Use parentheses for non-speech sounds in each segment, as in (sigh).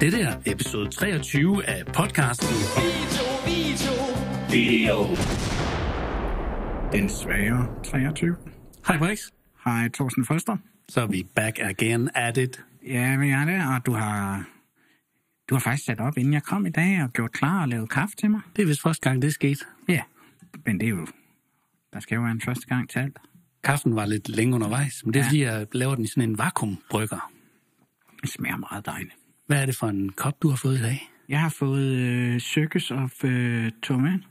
Dette er episode 23 af podcasten Video. Den svære 23. Hej Brix. Hej, Thorsten Foster. Så er vi back again at it. Ja, vi er det, og du har, du har faktisk sat op, inden jeg kom i dag, og gjort klar og lavet kaffe til mig. Det er vist første gang, det er sket. Ja, men det er jo, der skal jo være en første gang til alt. Kaffen var lidt længe undervejs, men det er Ja. fordi, jeg laver den i sådan en vakuumbrygger. Det smager meget dejligt. Hvad er det for en kop, du har fået i dag? Jeg har fået øh, Circus of øh, Toman.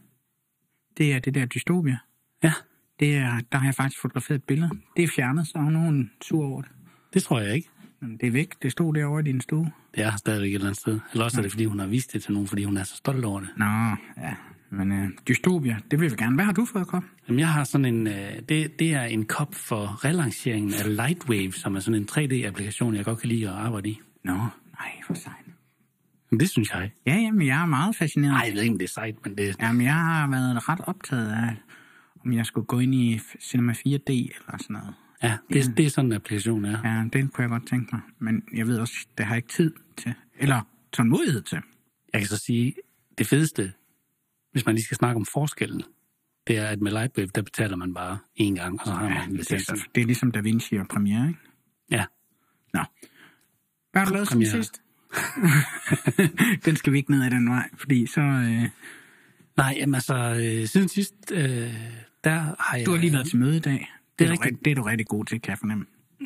Det er det der dystopia. Ja, Det er, der har jeg faktisk fotograferet et billede. Det er fjernet, så er nogen sur over det. det tror jeg ikke. Men det er væk. Det stod derovre i din stue. Det er stadigvæk et eller andet sted. Eller også er det, fordi hun har vist det til nogen, fordi hun er så stolt over det. Nå, ja. Men øh, dystopia, det vil vi gerne. Hvad har du fået, Kop? Jamen, jeg har sådan en... Øh, det, det er en kop for relanceringen af Lightwave, som er sådan en 3D-applikation, jeg godt kan lide at arbejde i. Nå, nej, for sejt. Det synes jeg. Ja, jamen, jeg er meget fascineret. Nej, jeg ved ikke, om det er sejt, men det... Jamen, jeg har været ret optaget af, om jeg skulle gå ind i Cinema 4D eller sådan noget. Ja, det, det er sådan en applikation, er. Ja, det kunne jeg godt tænke mig. Men jeg ved også, det har jeg ikke tid til. Eller tålmodighed til. Jeg kan så sige, det fedeste, hvis man lige skal snakke om forskellen, det er, at med Lightwave, der betaler man bare én gang, og så har man Ja, en det, er, licens. så- det er ligesom Da Vinci og Premiere, ikke? Ja, Nå. Hvad har du lavet siden sidst? (laughs) den skal vi ikke ned ad den vej, fordi så... Øh, nej, jamen altså, øh, siden sidst, øh, der har jeg... du har lige været til møde i dag. Det er du rigtigt. rigtig- det er du rigtig god til, kan jeg fornemme.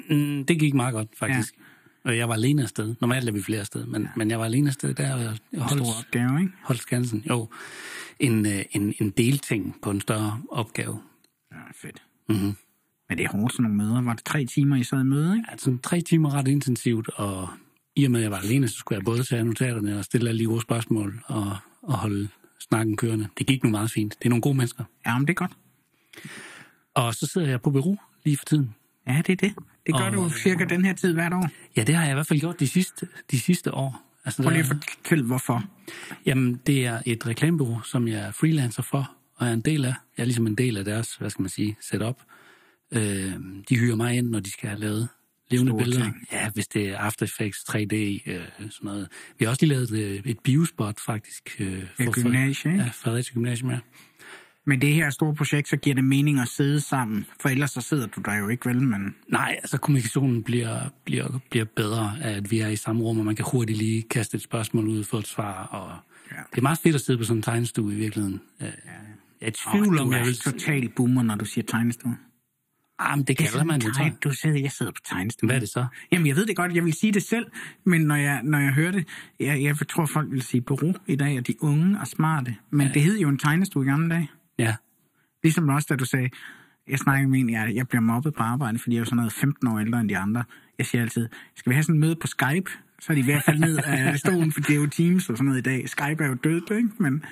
Mm, det gik meget godt, faktisk. Ja. Jeg var alene afsted. Normalt er vi flere afsted, men, ja. men jeg var alene afsted der, og jeg holdt, Stor opgave, ikke? holdt skansen. Jo, en, øh, en, en delting på en større opgave. Ja, fedt. Mm-hmm. Men det er hårdt sådan nogle møder. Var det tre timer, I sad i møde, ikke? Altså tre timer ret intensivt, og i og med, at jeg var alene, så skulle jeg både tage notaterne og stille alle de gode spørgsmål og, og holde snakken kørende. Det gik nu meget fint. Det er nogle gode mennesker. Ja, men det er godt. Og så sidder jeg på bureau lige for tiden. Ja, det er det. Det gør Og- du cirka den her tid hvert år. Ja, det har jeg i hvert fald gjort de sidste, de sidste år. Altså, Prøv lige at fortælle, hvorfor. Jamen, det er et reklamebureau, som jeg er freelancer for, og er en del af. Jeg er ligesom en del af deres, hvad skal man sige, setup. Øh, de hyrer mig ind, når de skal have lavet levende Store billeder. ting. Ja, hvis det er After Effects, 3D, øh, sådan noget. Vi har også lige lavet øh, et biospot, faktisk. Øh, Ved gymnasiet? Ja, Fredericia Gymnasium, ja. Men det her store projekt, så giver det mening at sidde sammen. For ellers så sidder du der jo ikke vel, men... Nej, altså kommunikationen bliver, bliver, bliver bedre at vi er i samme rum, og man kan hurtigt lige kaste et spørgsmål ud få et svar. Og Ja. Det er meget fedt at sidde på sådan en tegnestue i virkeligheden. Øh, Jeg er i tvivl Åh, om, jeg vil... total boomer, når du siger tegnestue. Ah, men det kalder man det, tror jeg. Du sidder, jeg sidder på tegnestue. Hvad er det så? Jamen, jeg ved det godt, jeg vil sige det selv, men når jeg, når jeg hører det, jeg, jeg tror, folk vil sige bureau i dag, og de unge og smarte. Men ja. det hed jo en tegnestue i gamle dage. Ja, Ligesom også, da du sagde, jeg snakker med en, jeg, jeg bliver mobbet på arbejde, fordi jeg er jo sådan noget 15 år ældre end de andre. Jeg siger altid, skal vi have sådan et møde på Skype? Så er de i hvert fald ned af stolen, for det er jo Teams og sådan noget i dag. Skype er jo dødt, ikke? Men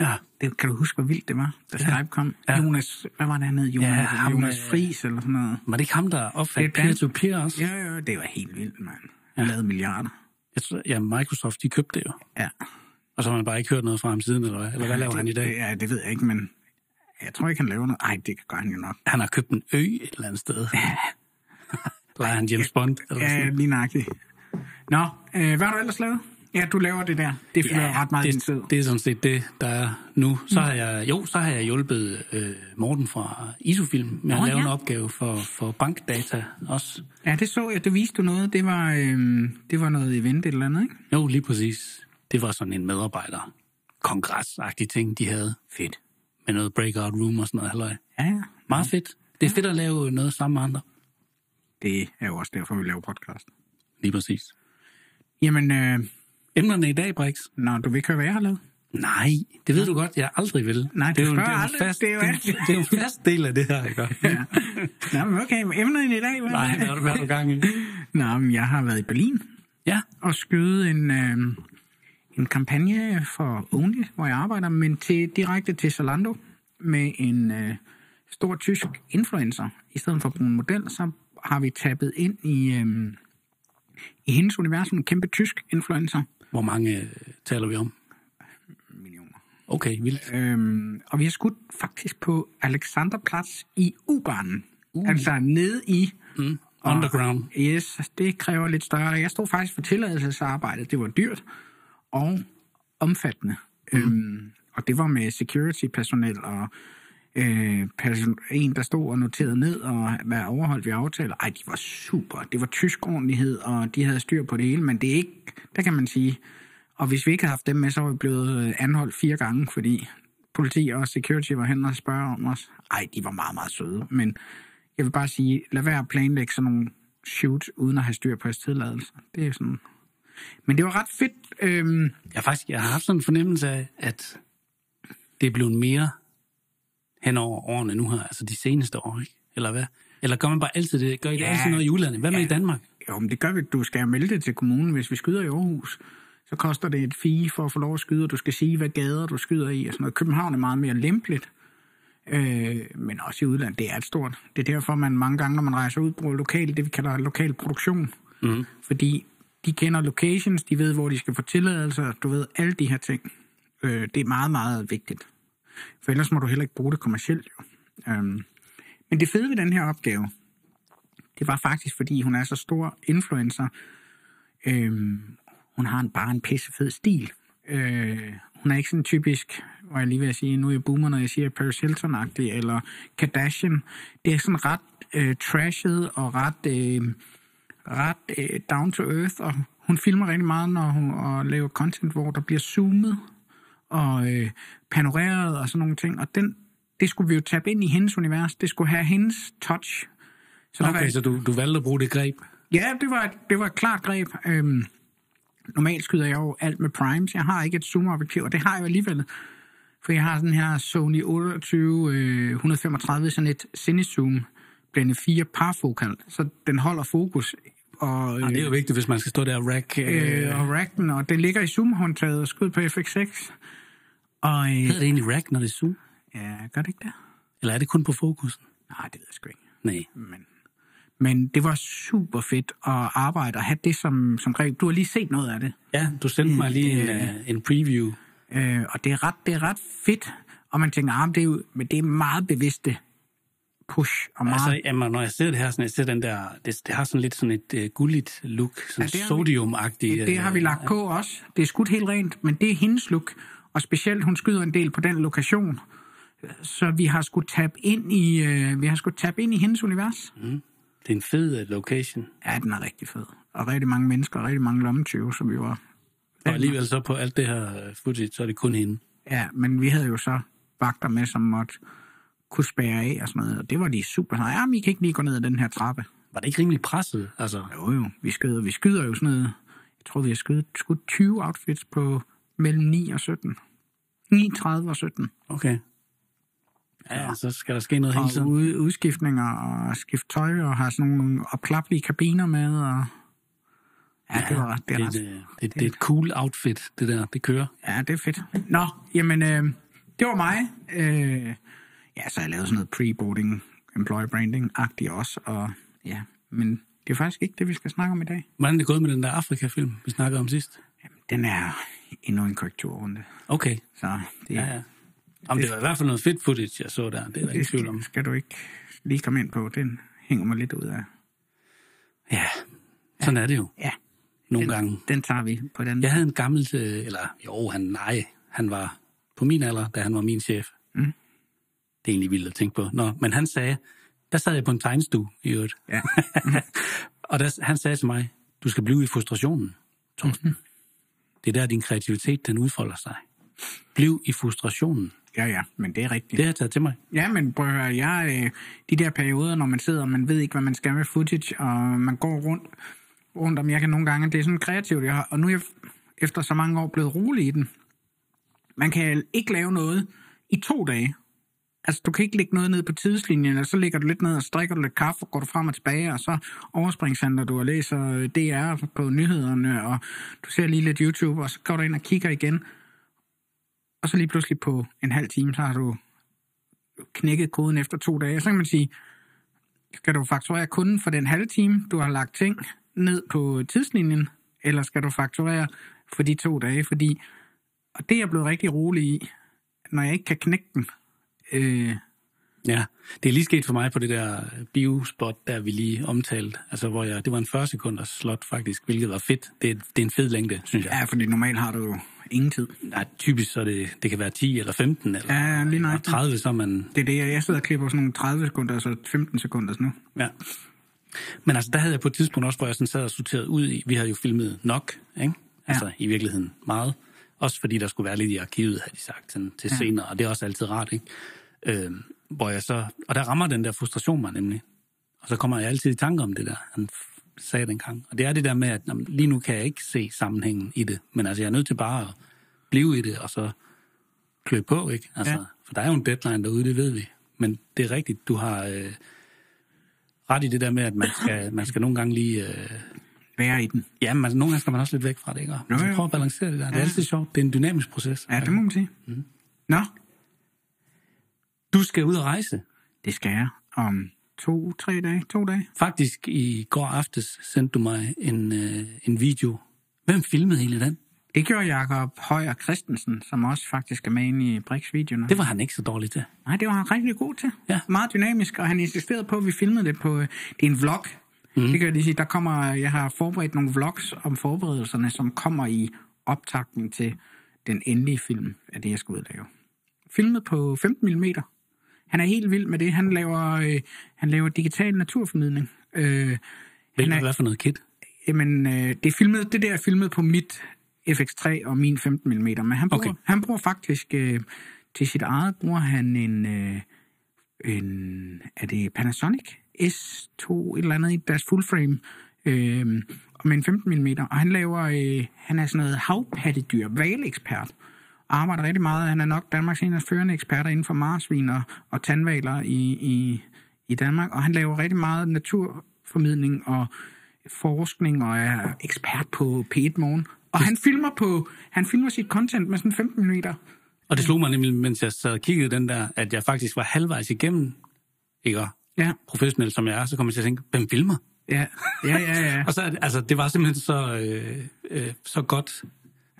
ja. det, kan du huske, hvor vildt det var, da Ja. Skype kom? Ja. Jonas, hvad var det, han hed? Jonas, Ja, ja, ham, Jonas øh, Friis eller sådan noget. Var det ikke ham, der opfandt er peer-to-peer også? Ja, ja, det var helt vildt, mand. Han lavede milliarder. Jeg tror, ja, Microsoft, de købte det jo. Ja. Og så har man bare ikke hørt noget fra ham siden, eller hvad? Eller hvad laver det, han i dag? Ja, det ved jeg ikke, men jeg tror ikke, han laver noget. Ej, det gør han jo nok. Han har købt en ø et eller andet sted. Leger han James Bond? Eller Ja, sådan? lige nøjagtigt. Nå, øh, hvad har du ellers lavet? Ja, du laver det der. Det fylder ja, ret meget i din tid. det, det er sådan set det, der er nu. Så har jeg, jo, så har jeg hjulpet øh, Morten fra Isofilm med at Nå, lave ja. en opgave for, for bankdata også. Ja, det så jeg. Det viste du noget. Det var, øh, det var noget event eller andet, ikke? Jo, lige præcis. Det var sådan en medarbejder kongresagtig ting, de havde. Fedt. Med noget breakout room og sådan noget. Halløj. Ja, ja. Meget fedt. Det er fedt at lave noget sammen med andre. Det er jo også derfor, vi laver podcast. Lige præcis. Jamen, øh, Emnerne i dag, Brix? når du vil ikke høre, hvad jeg har lavet? Nej, det ved du godt, jeg aldrig vil. Nej, det er jo, det er jo aldrig. fast, Det er jo det, det er en fast del af det her, ikke? (laughs) Ja. Nå, men okay. men Emnet i dag, hvad? Nej, hvad har du været på gang i? Nå, men jeg har været i Berlin Ja, og skyde en, øh, en kampagne for Only, hvor jeg arbejder, men til, direkte til Zalando med en øh, stor tysk influencer. I stedet for at bruge en model, så har vi tappet ind i, øh, i hendes universum, en kæmpe tysk influencer. Hvor mange øh, taler vi om? Millioner. Okay, vildt. Øhm, og vi har skudt faktisk på Alexanderplatz i U-banen. Uh. Altså nede i... Mm. Underground. Yes, det kræver lidt større. Jeg stod faktisk for tilladelsesarbejdet. Det var dyrt og omfattende. Mm. Øhm, og det var med security-personel og øh, person, en, der stod og noterede ned og hvad overholdt vi aftaler. Ej, de var super. Det var tysk ordentlighed, og de havde styr på det hele, men det er ikke, der kan man sige. Og hvis vi ikke havde haft dem med, så var vi blevet øh, anholdt fire gange, fordi politi og security var hen og spørge om os. Ej, de var meget, meget søde, men jeg vil bare sige, lad være at planlægge sådan nogle shoot, uden at have styr på jeres tilladelse. Det er sådan... Men det var ret fedt. Øhm, Jeg faktisk jeg har haft sådan en fornemmelse af, at det er blevet mere hen over årene nu her, altså de seneste år, ikke? Eller hvad? Eller gør man bare altid det? Gør I det Ja. altid noget i udlandet? Hvad med Ja. i Danmark? Jo, men det gør vi. Du skal melde det til kommunen, hvis vi skyder i Aarhus. Så koster det et fee for at få lov at skyde, og du skal sige, hvad gader du skyder i. Og sådan noget. København er meget mere lempeligt. Øh, men også i udlandet, det er et stort. Det er derfor, man mange gange, når man rejser ud, bruger lokal, det vi kalder lokal produktion. Mm. Fordi de kender locations, de ved, hvor de skal få tilladelser, du ved, alle de her ting. Øh, det er meget, meget vigtigt. For ellers må du heller ikke bruge det kommercielt, jo. Øhm, men det fede ved den her opgave, det var faktisk, fordi hun er så stor influencer. Øhm, hun har en, bare en pissefed stil. Øh, hun er ikke sådan typisk, hvor jeg lige vil sige, nu er jeg boomer, når jeg siger Paris hilton eller Kardashian. Det er sådan ret øh, trashet og ret, øh, ret øh, down to earth, og hun filmer rigtig meget, når hun og laver content, hvor der bliver zoomet og øh, panoreret og sådan nogle ting. Og den, det skulle vi jo tabe ind i hendes univers. Det skulle have hendes touch. Så der var- Okay, så du, du valgte at bruge det greb? Ja, det var, et- det var et klart greb. Øhm, normalt skyder jeg jo alt med primes. Jeg har ikke et zoom-objektiv, og det har jeg alligevel. For jeg har sådan her Sony 28 øh, 135, sådan et Cinezoom, blende 4 parfokal, så den holder fokus. Og, Ja, det er jo vigtigt, hvis man skal stå der og rack. Øh, øh, og rack den, og det ligger i zoom-håndtaget og skud på FX6. Og øh, hedder det egentlig rack, når det er zoom? ja, gør det ikke det? Eller er det kun på fokusen? Nej, det ved jeg sgu ikke. Nej. Men, men det var super fedt at arbejde og have det som, som greb. Du har lige set noget af det. Ja, du sendte mig lige en, øh, en preview. Øh, og det er, ret, det er ret fedt. Og man tænker, ah, det er jo, men det er meget bevidste push. Og meget, Altså, jamen, når jeg ser det her, sådan, jeg ser den der, det, det har sådan lidt sådan et uh, gulligt look, sådan Ja, sodiumagtigt. det, det har vi lagt på også. Det er skudt helt rent, men det er hendes look. Og specielt, hun skyder en del på den lokation. Så vi har skulle tabe ind i, øh, vi har skulle tabe ind i hendes univers. Det er en fed uh, location. Ja, den er rigtig fed. Og rigtig mange mennesker, og rigtig mange lommetyve, som vi var. Og alligevel så på alt det her øh, footage, så er det kun hende. Ja, men vi havde jo så vagter med, som måtte kunne spære af og sådan noget. Og det var de super. Nej, jamen, I kan ikke lige gå ned ad den her trappe. Var det ikke rimelig presset? Altså, Jo, jo. Vi skyder, vi skyder jo sådan noget. Jeg tror, vi har skudt, skudt 20 outfits på mellem 9 og 17. 9, 30 og 17. okay. Ja, så skal der ske noget hele tiden. ud, udskiftninger og skift tøj og har sådan nogle opklappelige kabiner med. Og... Ja, det var ret. Det er det, det, det, det er et cool outfit, det der. Det kører. Ja, det er fedt. Nå, jamen, øh, det var mig. Øh, ja, så jeg lavet sådan noget pre-boarding, employer branding-agtigt også. Og ja, men det er faktisk ikke det, vi skal snakke om i dag. Hvordan er det gået med den der Afrika-film, vi snakkede om sidst? Jamen, den er endnu en korrekturrunde. Okay. Så det, Ja, ja. Om det var i hvert fald noget fedt footage, jeg så der. Det er der det ikke tvivl om. skal, du ikke lige komme ind på. Den hænger mig lidt ud af. Ja, sådan er det jo. Ja, Nogle den, gange. den tager vi på den. Jeg havde en gammel, øh, eller jo, han, nej, han var på min alder, da han var min chef. Mm. Det er egentlig vildt at tænke på. Nå, men han sagde, der sad jeg på en tegnestue i øvrigt. Ja. (laughs) og der, han sagde til mig, du skal blive i frustrationen, Torsten. Mhm. Det er der, din kreativitet, den udfolder sig. Bliv i frustrationen. ja, ja, men det er rigtigt. Det har jeg taget til mig. Ja, men prøv at høre, jeg, øh, de der perioder, når man sidder, og man ved ikke, hvad man skal med footage, og man går rundt, rundt om, jeg kan nogle gange, det er sådan kreativt, jeg har, og nu er jeg efter så mange år blevet rolig i den. Man kan ikke lave noget i to dage. Altså, du kan ikke lægge noget ned på tidslinjen, eller så lægger du lidt ned og strikker du lidt kaffe, og går du frem og tilbage, og så overspringshandler du og læser øh, DR på nyhederne, og du ser lige lidt YouTube, og så går du ind og kigger igen. Og så lige pludselig på en halv time, så har du knækket koden efter to dage. Så kan man sige, skal du fakturere kunden for den halve time, du har lagt ting ned på tidslinjen, eller skal du fakturere for de to dage? Fordi, og det er jeg blevet rigtig rolig i, når jeg ikke kan knække den. Øh, Ja, det er lige sket for mig på det der biospot, der vi lige omtalte. Altså, hvor jeg, det var en 40 sekunders slot faktisk, hvilket var fedt. Det er, det er en fed længde, synes jeg. Ja, fordi normalt har du jo ingen tid. Ja, typisk så det, det kan være 10 eller 15 eller Ja, lige nøjagtigt. 30, så man... Det er det, jeg jeg sidder og klipper sådan nogle 30 sekunder, så 15 sekunder nu. Ja. Men altså, der havde jeg på et tidspunkt også, hvor jeg sådan sad og sorterede ud i, vi havde jo filmet nok, ikke? Altså, i virkeligheden meget. Også fordi der skulle være lidt i arkivet, havde de sagt, sådan, til ja. senere, og det er også altid rart, ikke? Øh, hvor jeg så, og der rammer den der frustration mig nemlig. Og så kommer jeg altid i tanke om det der, han sagde dengang. Og det er det der med, at jamen, lige nu kan jeg ikke se sammenhængen i det, men altså, jeg er nødt til bare at blive i det, og så klø på, ikke? Altså, ja. For der er jo en deadline derude, det ved vi. Men det er rigtigt, du har øh, ret i det der med, at man skal, man skal nogle gange lige... Øh, Være i den. ja, man, nogle gange skal man også lidt væk fra det, ikke? Og Jo, jo. prøve at balancere det der. Det er altid sjovt. Det er en dynamisk proces. Ja, det må man sige. Mm. Nå, Du skal ud og rejse. det skal jeg om to, tre dage, to dage. Faktisk i går aftes sendte du mig en, øh, en video. Hvem filmede hele den? Det gjorde Jakob Højer Christensen, som også faktisk er med inde i Brix-videoerne. Det var han ikke så dårlig til. Nej, det var han rigtig god til. Ja. Meget dynamisk, og han insisterede på, at vi filmede det på... øh, Det er en vlog. Mm. Det kan jeg lige sige. Der kommer, jeg har forberedt nogle vlogs om forberedelserne, som kommer i optakten til den endelige film af det, jeg skal ud og lave. Filmet på 15 mm. Han er helt vild med det. Han laver, øh, han laver digital naturformidling. Øh, du, er- hvad for noget kit? Jamen, øh, det, er filmet, det der er filmet på mit FX3 og min 15 mm, men han bruger, okay. han bruger faktisk øh, til sit eget, bruger han en, øh, en, er det Panasonic S2, et eller andet i deres full frame, øh, med en 15 mm, og han laver, øh, han er sådan noget havpattedyr, valekspert, arbejder rigtig meget. Han er nok Danmarks en af førende eksperter inden for marsvin og, og tandvaler i, i, i Danmark, og han laver rigtig meget naturformidling og forskning og er ekspert på P1 Morgen. Og han filmer på han filmer sit content med sådan 15 mm. Og det slog mig nemlig, mens jeg sad og kiggede den der, at jeg faktisk var halvvejs igennem, ikke? Og Ja, professionel som jeg er, så kom jeg til at tænke, hvem filmer? ja, ja, ja, ja. (laughs) Og så, altså, det var simpelthen så, øh, øh, så godt,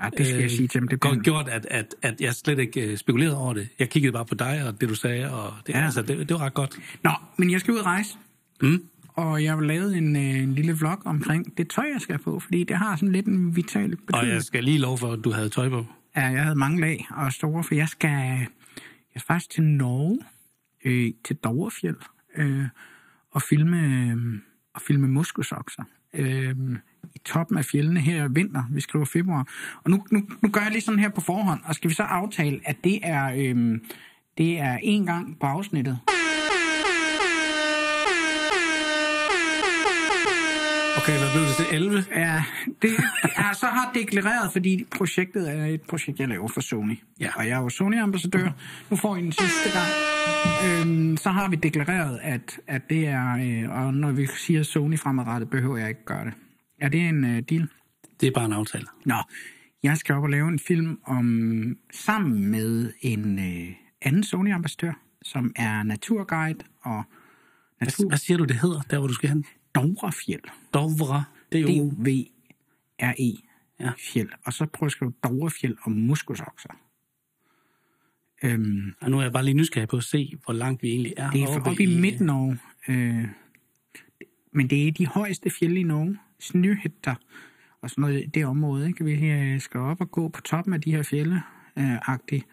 ja det skal jeg sige til ham. Det godt gjort, at, at, at jeg slet ikke øh, spekulerede over det. Jeg kiggede bare på dig og det, du sagde, og det, Ja. altså, det, det var ret godt. Nå, men jeg skal ud og rejse. Mm. Og jeg har lavet en, øh, en lille vlog omkring det tøj, jeg skal på, fordi det har sådan lidt en vital Og betydning. jeg skal lige love for, at du havde tøj på. Ja, jeg havde mange lag og store, for jeg skal, jeg skal faktisk til Norge, øh, til Dovrefjell, øh, og filme, øh, og filme muskusokser. Øh, I toppen af fjellene her vinter, vi skriver februar. Og nu, nu, nu gør jeg lige sådan her på forhånd, og skal vi så aftale, at det er, øh, det er en gang på afsnittet. Okay, hvad blev det til? 11? Ja, det er så har deklareret, fordi projektet er et projekt, jeg laver for Sony. Ja. Og jeg er jo Sony-ambassadør. Nu får I den sidste gang. Øhm, så har vi deklareret, at, at det er... Øh, og når vi siger Sony fremadrettet, behøver jeg ikke gøre det. Er det en øh, deal? Det er bare en aftale. Nå, jeg skal op og lave en film om sammen med en øh, anden Sony-ambassadør, som er naturguide og natur... Hvad siger du, det hedder, der hvor du skal hen? Dovrefjeld. Dovre. Det er jo... D-V-R-E. Ja. Fjeld. Og så jeg at skrive Dovrefjeld og muskusokser. Øhm, Og nu er jeg bare lige nysgerrig på at se, hvor langt vi egentlig er. det er oppe oppe i Midt-Norge. Øh, men det er de højeste fjelde i Norge. Snøhætter og sådan noget i det område. Ikke? Vi øh, skal op og gå på toppen af de her fjelde. Øh, agtigt.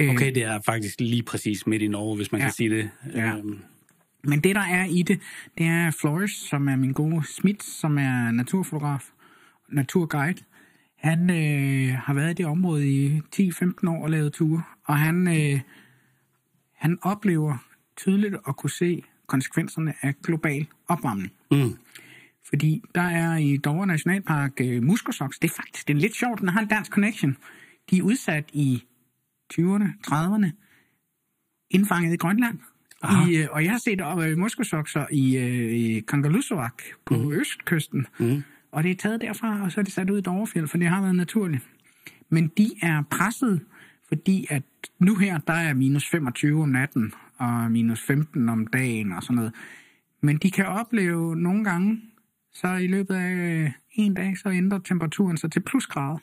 Øh, Okay, det er faktisk lige præcis midt i Norge, hvis man Ja. kan sige det. Ja. Øhm, Men det, der er i det, det er Flores, som er min gode Smith, som er naturfotograf, naturguide. Han øh, har været i det område i 10-15 år og lavet ture, og han, øh, han oplever tydeligt at kunne se konsekvenserne af global opvarmning. Mm. Fordi der er i Dovre Nationalpark øh, muskosoks. Det er faktisk det er lidt sjovt, den har en dansk connection. De er udsat i 20'erne, 30'erne, indfanget i Grønland. I, øh, og jeg har set øh, muskosokser i, øh, i Kangerlussuaq på mm. østkysten. Mm. Og det er taget derfra, og så er det sat ud i Dovrefjeld, for det har været naturligt. Men de er presset, fordi at nu her, der er minus 25 om natten, og minus 15 om dagen og sådan noget. Men de kan opleve nogle gange, så i løbet af øh, en dag, så ændrer temperaturen sig til plusgrader.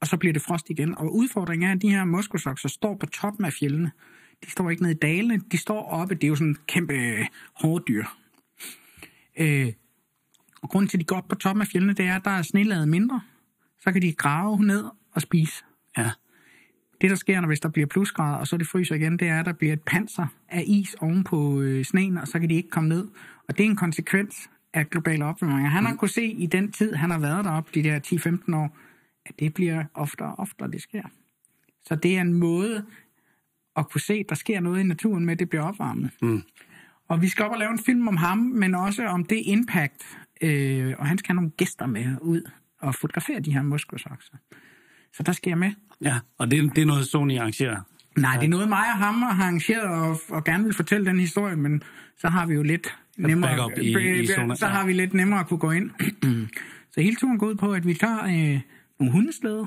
Og så bliver det frost igen. Og udfordringen er, at de her muskosokser står på toppen af fjellene. De står ikke nede i dalene, de står oppe, det er jo sådan kæmpe øh, hårdyr. Øh, og grunden til, at de går op på toppen af fjellene, det er, at der er snelaget mindre. Så kan de grave ned og spise. Ja. Det, der sker, når hvis der bliver plusgrader, og så det fryser igen, det er, at der bliver et panser af is oven på øh, sneen, og så kan de ikke komme ned. Og det er en konsekvens af globale opvarmning. Han har kunne se i den tid, han har været deroppe, de der 10-15 år, at det bliver oftere og oftere, det sker. Så det er en måde at kunne se, der sker noget i naturen med, at det bliver opvarmet. Mm. Og vi skal op og lave en film om ham, men også om det impact, øh, og han skal have nogle gæster med ud og fotografere de her muskelsokser. Så der skal jeg med. Ja, og det, det er noget, Sony arrangerer. Nej, det er noget, mig og ham har arrangeret og, og gerne vil fortælle den historie, men så har vi jo lidt nemmere, i- i Sona, så har vi lidt nemmere at kunne gå ind. (clears throat) så hele turen går ud på, at vi tager øh, nogle hundeslæder,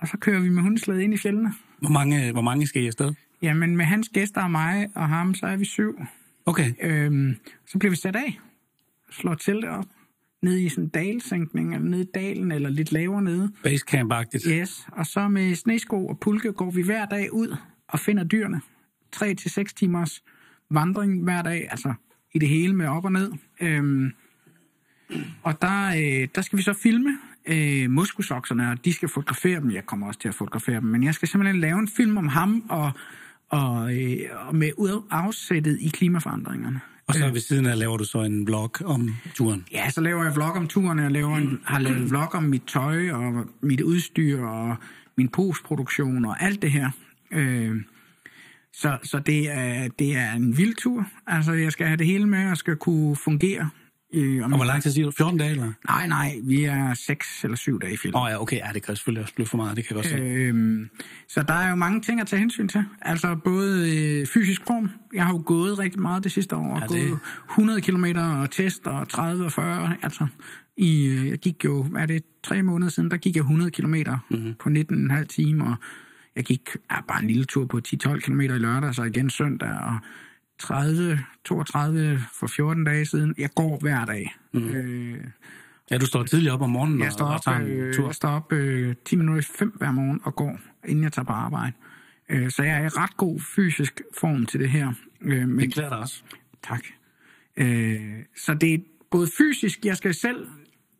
og så kører vi med hundeslæde ind i fjellene. Hvor mange, hvor mange skal I afsted? Jamen med hans gæster og mig og ham, så er vi syv. Okay. Øhm, så bliver vi sat af, slår teltet op, ned i sådan en dalsænkning, eller ned i dalen, eller lidt lavere nede. Basecamp-agtigt. Yes, og så med snesko og pulke går vi hver dag ud og finder dyrene. 3 til seks timers vandring hver dag, altså i det hele med op og ned. Øhm, og der, øh, der skal vi så filme øh, muskelsokserne, og de skal fotografere dem. Jeg kommer også til at fotografere dem, men jeg skal simpelthen lave en film om ham og, og, øh, og med ud- afsættet i klimaforandringerne. Og så ved siden af laver du så en vlog om turen. Ja, så laver jeg vlog om turen, jeg laver en, har lavet vlog om mit tøj og mit udstyr og min postproduktion og alt det her. Øh, så så det, er, det er en vild tur. Altså, jeg skal have det hele med og skal kunne fungere. Øh, om, Og hvor lang tid siger du? 14 dage, eller? nej, nej, vi er seks eller syv dage i film. Åh oh, ja, okay. Ja, det kan selvfølgelig også blive for meget, det kan jeg godt se. Øhm, så der er jo mange ting at tage hensyn til. Altså både øh, fysisk form. Jeg har jo gået rigtig meget det sidste år. Og Ja, det- gået 100 km og test og 30 og 40. Altså, i, øh, jeg gik jo, hvad er det, tre måneder siden, der gik jeg 100 km mm-hmm. på 19,5 timer. Jeg gik ja, bare en lille tur på 10-12 km i lørdag, så igen søndag, og 30, 32 for 14 dage siden. Jeg går hver dag. Mm. Øh, Ja, du står tidligt op om morgenen jeg og, står og op, tager en øh, tur. jeg står op øh, 10 minutter i 5 hver morgen og går, inden jeg tager på arbejde. Øh, så jeg er i ret god fysisk form til det her. Øh, men, Det klæder dig også. tak. Øh, så det er både fysisk, jeg skal selv,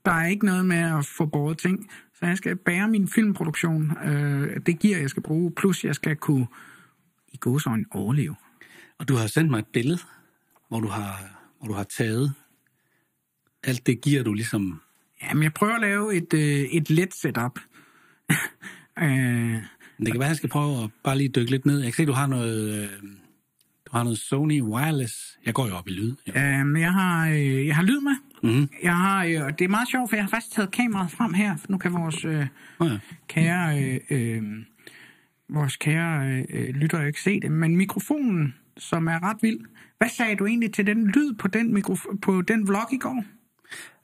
der er ikke noget med at få båret ting, så jeg skal bære min filmproduktion. Øh, det giver jeg skal bruge, plus jeg skal kunne i godsøjne overleve. Og du har sendt mig et billede, hvor du har, hvor du har taget alt det giver du ligesom... Jamen, jeg prøver at lave et, øh, et let setup. (laughs) øh, det kan være, jeg skal prøve at bare lige dykke lidt ned. Jeg kan se, du har noget, øh, du har noget Sony Wireless. Jeg går jo op i lyd. Ja. Øhm, jeg, har, øh, jeg har lyd med. Mm-hmm. Jeg har, øh, og det er meget sjovt, for jeg har faktisk taget kameraet frem her. Nu kan vores øh, Oh, ja. kære, øh, øh, vores kære øh, øh, lytter ikke se det, men mikrofonen, som er ret vild. Hvad sagde du egentlig til den lyd på den, mikrof- på den vlog i går?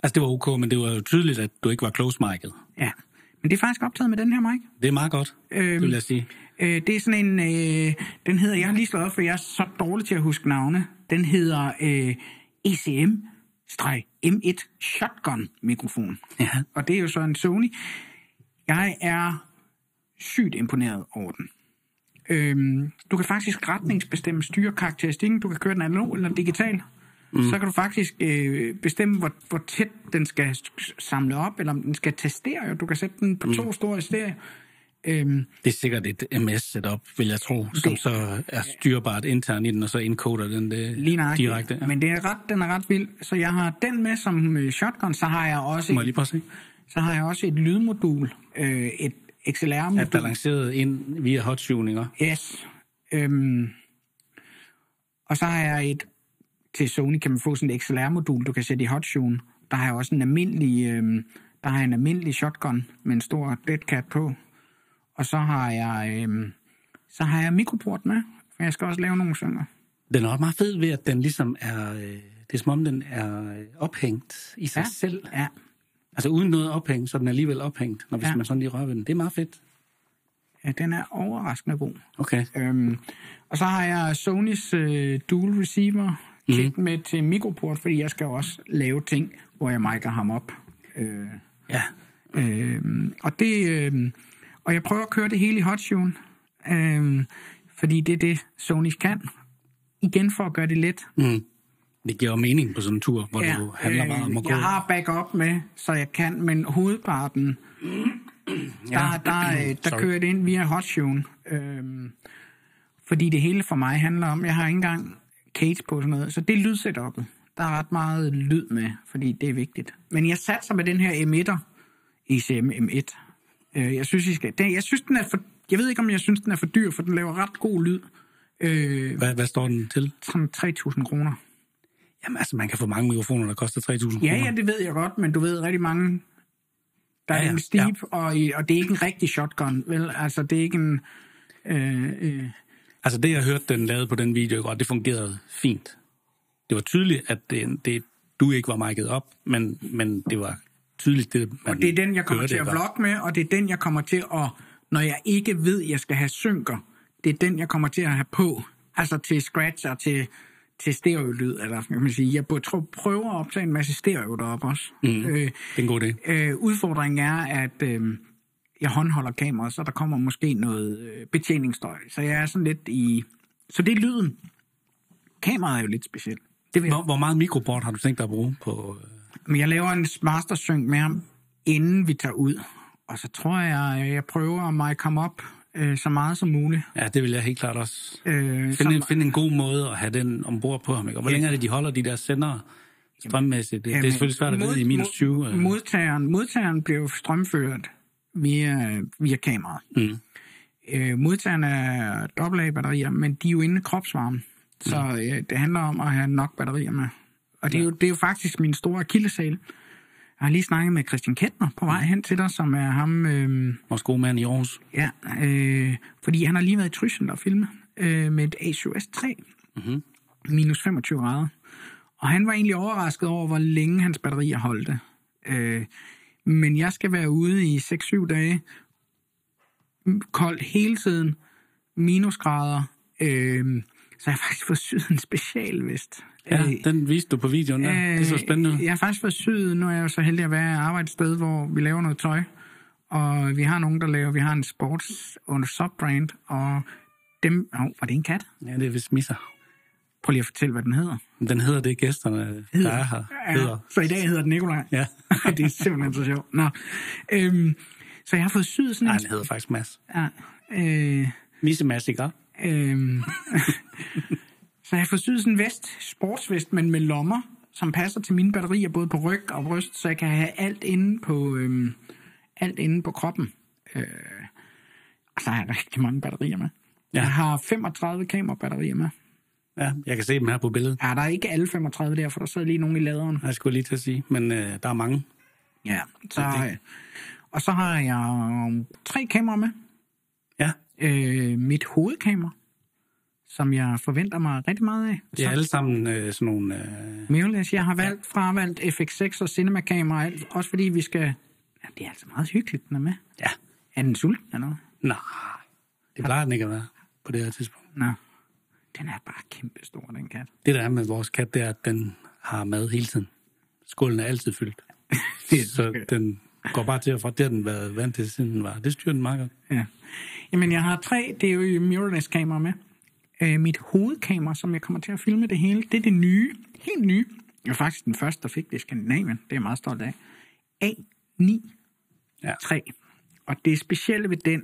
Altså, det var ok, men det var jo tydeligt, at du ikke var close-mic'et. Ja, men det er faktisk optaget med den her mic. Det er meget godt, Øhm, det vil jeg sige. Øh, det er sådan en, øh, den hedder, jeg har lige slået op, for jeg er så dårlig til at huske navne. Den hedder øh, ECM-M1 Shotgun mikrofon. Ja. Og det er jo så en Sony. Jeg er sygt imponeret over den. Øhm, du kan faktisk retningsbestemme styrekarakteristikken. Du kan køre den analog eller digital. Mm. Så kan du faktisk øh, bestemme, hvor, hvor tæt den skal samle op, eller om den skal testere. Du kan sætte den på mm. to store stereo. Øhm, Det er sikkert et MS-setup, vil jeg tro, som så er styrbart internt i den, og så encoder den det Lige direkte. Ja. Men det er ret, den er ret vild. Så jeg har den med som øh, shotgun, så har jeg også, Må jeg lige prøve at se? så har jeg også et lydmodul, øh, et Er XLR-modul. balanceret ind via hottuninger. Yes. Øhm, og så har jeg et, til Sony kan man få sådan et XLR-modul, du kan sætte i hotshune. Der har jeg også en almindelig, øhm, der har jeg en almindelig shotgun med en stor deadcat på. Og så har jeg, øhm, så har jeg mikroport med, for jeg skal også lave nogle synger. Den er også meget fed ved, at den ligesom er... Øh, det er som om, den er øh, ophængt i sig Ja. selv. Ja, Altså uden noget ophæng, så er den alligevel ophængt, når hvis Ja. man sådan lige rører ved den. Det er meget fedt. ja den er overraskende god. Okay. Øhm, og så har jeg Sonys øh, dual receiver kit mm. med til mikroport, fordi jeg skal også lave ting, hvor jeg micer ham op. Øh, Ja. øh, og det, øh, og jeg prøver at køre det hele i hotshune. Øh, Fordi det er det, Sony kan. Igen for at gøre det let. Mm. Det giver jo mening på sådan en tur, hvor ja, du handler meget om at gå. Jeg har backup med, så jeg kan, men hovedparten, ja. der, der, (clears throat) der, der kører det ind via Hotune. Øhm, fordi det hele for mig handler om, jeg har ikke engang cage på sådan noget, så det er lydsetupet. Der er ret meget lyd med, fordi det er vigtigt. Men jeg satser med den her emitter, ECM M1. Øh, jeg synes, I skal, det, jeg synes, den er for, jeg ved ikke, om jeg synes, den er for dyr, for den laver ret god lyd. Øh, hvad, hvad står den til? Sådan 3.000 kroner. Jamen altså, man kan få mange mikrofoner, der koster 3.000 kroner. Ja, ja, det ved jeg godt, men du ved rigtig mange, der ja, er en steep, ja. og, og det er ikke en rigtig shotgun, vel? Altså, det er ikke en... Øh, øh, Altså det, jeg hørte, den lavede på den video, godt, det fungerede fint. Det var tydeligt, at det, det, du ikke var mic'et op, men, men det var tydeligt, det man Og det er den, jeg kommer til at vlogge med, og det er den, jeg kommer til at, når jeg ikke ved, jeg skal have synker, det er den, jeg kommer til at have på. Altså til scratch og til, til stereolyd, eller kan man sige. Jeg prøver at optage en masse stereo deroppe også. Mm, øh, det er en god idé. Øh, udfordringen er, at... Øh, jeg håndholder kameraet, så der kommer måske noget øh, betjeningsstøj. Så jeg er sådan lidt i... Så det er lyden. Kameraet er jo lidt specielt. Det hvor, hvor meget mikroport har du tænkt dig at bruge på... Øh... Men jeg laver en mastersync med ham, inden vi tager ud. Og så tror jeg, jeg prøver at mig komme op øh, så meget som muligt. Ja, det vil jeg helt klart også. Øh, finde, som, finde en god måde at have den ombord på ham. Ikke? Og hvor ja. længe er det, de holder de der sendere strømmæssigt? Det, jamen, det er selvfølgelig svært at vide i minus 20. Øh. Modtageren, modtageren blev strømført via, via kameraet. Mm. Øh, modtagerne er AA-batterier, men de er jo inde i kropsvarme. Så mm. øh, det handler om at have nok batterier med. Og det er, jo, det er jo faktisk min store akillesal. Jeg har lige snakket med Christian Kettner på vej hen til dig, som er ham... Øh, Vores gode mand i Aarhus. Ja, øh, fordi han har lige været i Tryssen og filmet øh, med et A7S 3. Mm-hmm. Minus 25 grader. Og han var egentlig overrasket over, hvor længe hans batterier holdte. Øh, men jeg skal være ude i 6-7 dage, koldt hele tiden, minusgrader, øh, så jeg har faktisk fået syet en specialvest. Ja, øh, den viste du på videoen der. Øh, det er så spændende. Jeg har faktisk syet, nu er jeg jo så heldig at være arbejde et sted, hvor vi laver noget tøj. Og vi har nogen, der laver, vi har en sports under subbrand, og dem, oh, var det en kat? Ja, det er vist misser. Prøv lige at fortælle, hvad den hedder. Den hedder det, gæsterne, hedder. der er her. Ja, hedder. Så i dag hedder den Nikolaj? Ja. (laughs) det er simpelthen så sjovt. Nå. Øhm, så jeg har fået syet sådan en... Nej, den hedder faktisk Mads. Ja. Øh, Misse Mads, ikke? Øhm, (laughs) så jeg har syet sådan en vest, sportsvest, men med lommer, som passer til mine batterier, både på ryg og bryst, så jeg kan have alt inde på, øhm, alt inde på kroppen. Øh, og så har jeg rigtig mange batterier med. Ja. Jeg har 35 kamerabatterier med. Ja, jeg kan se dem her på billedet. Ja, der er ikke alle 35 der, for der sidder lige nogen i laderen. Jeg skulle lige til at sige, men øh, der er mange. Ja, så, øh, og så har jeg tre kameraer med. Ja. Øh, mit hovedkamera, som jeg forventer mig rigtig meget af. Det er alle sammen øh, sådan nogle... Øh... Mirrorless. Jeg har valgt, fravalgt FX6 og cinema-kamera, også fordi vi skal... Ja, det er altså meget hyggeligt, den er med. Ja. Er den sulten eller noget? Nej, det plejer den ikke at være på det her tidspunkt. Nå. Den er bare kæmpe stor, den kat. Det der er med vores kat, det er, at den har mad hele tiden. Skålen er altid fyldt. (laughs) så den går bare til at fra. Det har den været vant til, siden den var. Det styrer den meget godt. Ja. Jamen, jeg har tre, det er jo mirrorless-kamera med. Øh, mit hovedkamera, som jeg kommer til at filme det hele, det er det nye, helt nye. Jeg var faktisk den første, der fik det i Skandinavien. Det er jeg meget stolt af. A9 ja. 3. Og det specielle ved den,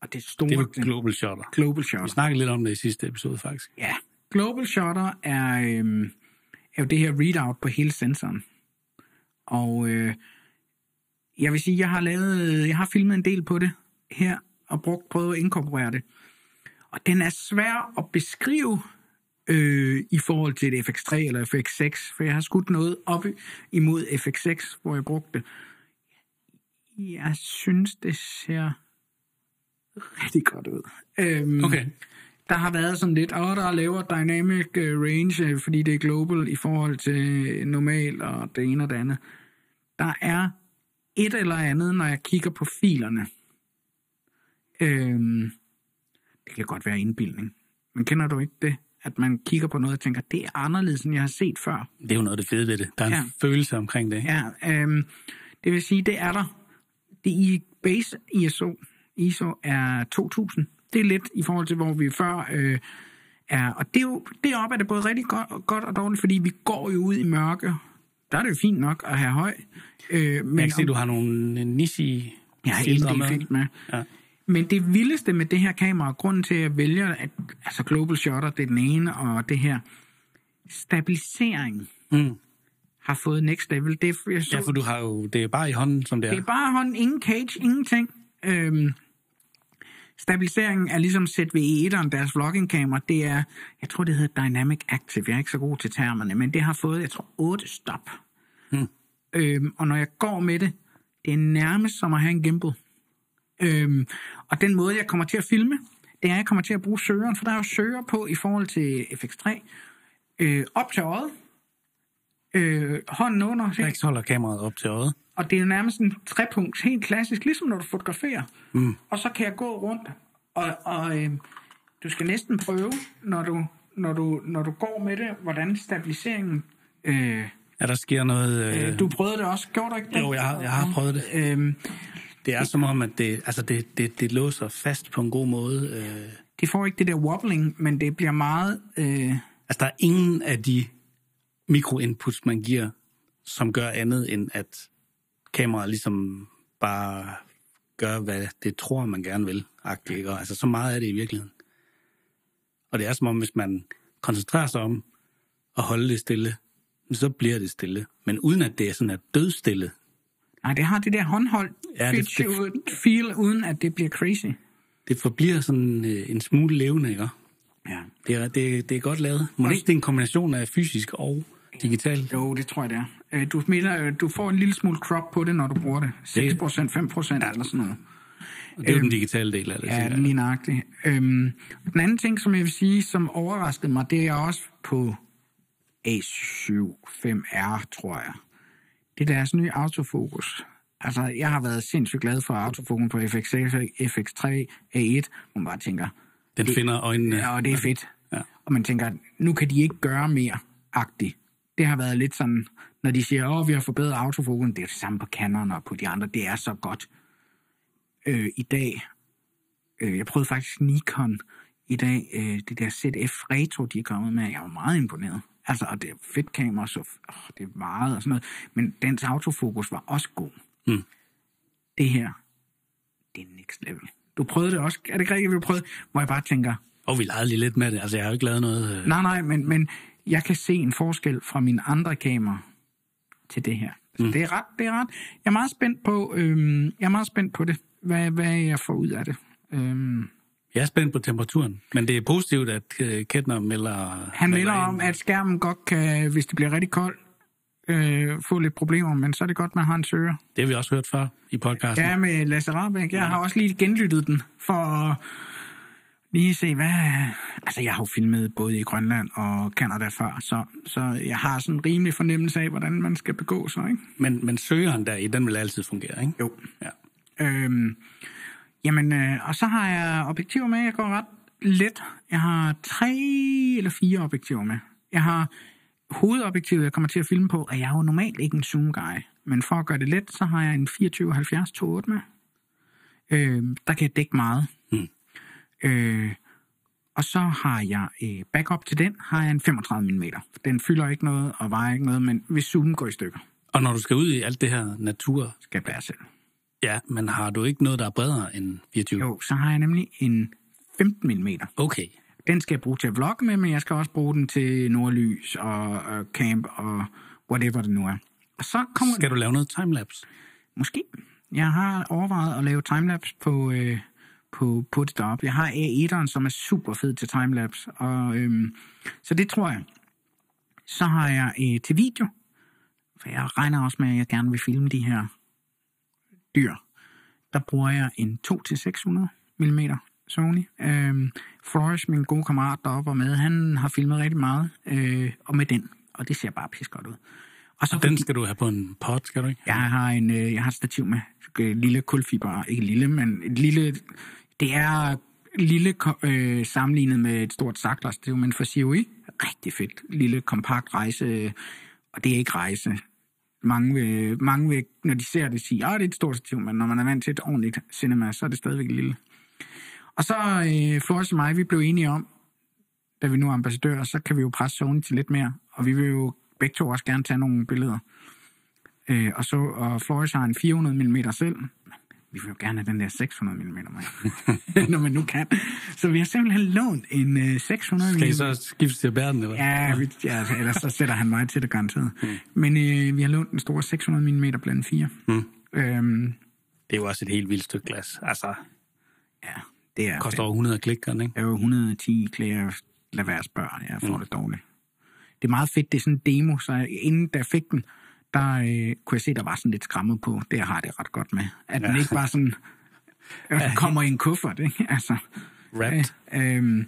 og det store... Det er Global Shutter. Global Shutter. Vi snakkede lidt om det i sidste episode, faktisk. Ja. Global Shutter er, øhm, er jo det her readout på hele sensoren. Og øh, jeg vil sige, jeg har lavet, jeg har filmet en del på det her, og brugt, prøvet at inkorporere det. Og den er svær at beskrive øh, i forhold til et FX3 eller FX6, for jeg har skudt noget op imod FX6, hvor jeg brugte det. Jeg synes, det ser rigtig godt ud. Øhm, okay. Der har været sådan lidt, åh, der er lavere dynamic øh, range, øh, fordi det er global i forhold til normal og det ene og det andet. Der er et eller andet, når jeg kigger på filerne. Øhm, det kan godt være indbildning. Men kender du ikke det? At man kigger på noget og tænker, det er anderledes, end jeg har set før. Det er jo noget af det fede ved det. Der er ja. en følelse omkring det. Ja, øhm, det vil sige, det er der. Det i base ISO ISO er 2000 Det er lidt i forhold til, hvor vi før øh, er. Og det er jo, deroppe er det både rigtig godt, godt og dårligt, fordi vi går jo ud i mørke. Der er det jo fint nok at have høj. Øh, men Jeg kan se, at du har nogle nisi jeg har LD med. med. Ja. Men det vildeste med det her kamera, grunden til, at jeg vælger, at altså Global Shutter, det er den ene, og det her stabilisering Mm. har fået next level. Det, jeg så, Ja, for du har jo, det er bare i hånden, som det er. det er bare hånden, ingen cage, ingenting. Øhm, stabiliseringen er ligesom ZVE1'eren, deres vloggingkamera, det er, jeg tror det hedder Dynamic Active, jeg er ikke så god til termerne, men det har fået, jeg tror, 8 stop. Hmm. Øhm, og når jeg går med det, det er nærmest som at have en gimbal. Øhm, og den måde, jeg kommer til at filme, det er, at jeg kommer til at bruge søgeren, for der er jo søger på i forhold til FX3. Øh, op til øjet, øh, hånden under, Rex holder kameraet op til øjet. og det er jo nærmest en trepunkt, helt klassisk, ligesom når du fotograferer. Mm. Og så kan jeg gå rundt, og, og øh, du skal næsten prøve, når du, når, du, når du går med det, hvordan stabiliseringen... Øh, Ja, der sker noget... Øh, øh, du prøvede det også, gjorde du ikke det? Jo, jeg har, jeg har prøvet det. Øh, Det er som om, at det, altså det, det, det låser fast på en god måde. Øh, det får ikke det der wobbling, men det bliver meget... Øh, altså, der er ingen af de mikroinputs, man giver, som gør andet end, at kameraet ligesom bare gør, hvad det tror, man gerne vil. agtigt, Ikke? Og altså, så meget er det i virkeligheden. Og det er som om, hvis man koncentrerer sig om at holde det stille, så bliver det stille. Men uden at det er sådan at dødstille. Nej, det har det der håndhold Ja, det- feel, feel, uden at det bliver crazy. Det forbliver sådan øh, en smule levende, ikke? Ja. Det er, det, det er godt lavet. Må det ikke det er en kombination af fysisk og digital? Jo, det tror jeg, det er. Øh, Du, mener, øh, du får en lille smule crop på det, når du bruger det. 6 procent, 5 procent eller sådan noget. Og det er jo den digitale del af det. Ja, lige nøjagtigt. Øhm, den anden ting, som jeg vil sige, som overraskede mig, det er også på A75R, tror jeg. Det er deres nye autofokus. Altså, jeg har været sindssygt glad for autofokus på FX, FX3 A1, hvor man bare tænker, Den finder øjnene. ja, og det er fedt. Ja. Og man tænker, nu kan de ikke gøre mere agtigt. Det har været lidt sådan, når de siger, åh, vi har forbedret autofokusen, det er det samme på Canon og på de andre, det er så godt. Øh, I dag, øh, jeg prøvede faktisk Nikon i dag, øh, det der ZF Retro, de er kommet med, jeg var meget imponeret. Altså, og det er fedt kamera, så åh, det meget og sådan noget. Men dens autofokus var også god. Mm. Det her, det er next level. Du prøvede det også, er det ikke rigtigt, vi prøvede? Hvor jeg bare tænker, Og vi legede lige lidt med det. Altså, jeg har jo ikke lavet noget... Øh... Nej, nej, men, men jeg kan se en forskel fra mine andre kameraer til det her. Så mm. det er ret, det er ret. Jeg er meget spændt på, øhm, jeg er meget spændt på det, hvad, hvad jeg får ud af det. Øhm, Jeg er spændt på temperaturen. Men det er positivt, at øh, Kettner melder... han melder om, at skærmen godt kan, hvis det bliver rigtig koldt, øh, få lidt problemer, men så er det godt, man har en søger. Det har vi også hørt før i podcasten. Ja, med Lasse Rabeck. Jeg har også lige genlyttet den, for at lige se, hvad... Altså, jeg har jo filmet både i Grønland og Kanada før, så, så jeg har sådan en rimelig fornemmelse af, hvordan man skal begå sig, ikke? Men, men søgeren der i, den vil altid fungere, ikke? Jo. Ja. Øhm, jamen, øh, og så har jeg objektiver med. Jeg går ret let. Jeg har tre eller fire objektiver med. Jeg har hovedobjektivet, jeg kommer til at filme på, og jeg er jo normalt ikke en zoom guy. Men for at gøre det let, så har jeg en 24-70 2.8 med. Øh, der kan jeg dække meget. Mm. Øh, og så har jeg øh, backup til den, har jeg en 35 mm. Den fylder ikke noget og vejer ikke noget, men hvis zoomen går i stykker, Og når du skal ud i alt det her natur, skal jeg bære selv. Ja, men har du ikke noget, der er bredere end 24? Jo, så har jeg nemlig en 15 mm. Okay. Den skal jeg bruge til at vlogge med, men jeg skal også bruge den til nordlys og, og camp og whatever det nu er. Og så kommer Skal du lave noget timelapse? Måske. Jeg har overvejet at lave timelapse på, øh, på, på det deroppe. Jeg har A1'eren, som er super fed til timelapse. Og, øhm, så det tror jeg. Så har jeg øh, til video. For jeg regner også med, at jeg gerne vil filme de her dyr. Der bruger jeg en 2-600 mm Sony. Øhm, Flores, min gode kammerat deroppe og med, han har filmet rigtig meget. Øh, og med den. Og det ser bare pis godt ud. Og så Og den skal du have på en pot, skal du ikke? jeg har en øh, jeg har et stativ med øh, lille kulfiber, ikke lille, men et lille det er lille øh, sammenlignet med et stort saklerstativ, men for COE rigtig fedt lille kompakt rejse og det er ikke rejse. Mange vil, mange vil, når de ser det, sige, at det er et stort stativ, men når man er vant til et ordentligt cinema, så er det stadigvæk lille. Og så øh, Flores og mig, vi blev enige om, da vi nu er ambassadører, så kan vi jo presse Sony til lidt mere. Og vi vil jo begge to også gerne tage nogle billeder. Øh, og så og Flores har en 400 mm selv. Vi vil jo gerne have den der 600 mm når man nu kan. Så vi har simpelthen lånt en øh, 600 mm. Skal I så skifte til bæren, eller? Ja, vi, ja altså, ellers så sætter han mig til det garanteret. Mm. Men øh, vi har lånt den store 600 mm blandt 4. Mm. Øhm, Det er jo også et helt vildt stykke glas. Altså, ja, det er... det koster over 100 klikker, ikke? Jeg er jo 110 klæder, lad være spørge, jeg får mm. det dårligt. Det er meget fedt, det er sådan en demo, så inden jeg fik den, der øh, kunne jeg se, der var sådan lidt skrammet på. Det har det ret godt med. At ja. den ikke bare sådan øh, kommer i en kuffert, ikke? Altså, Wrapped. øh, øh,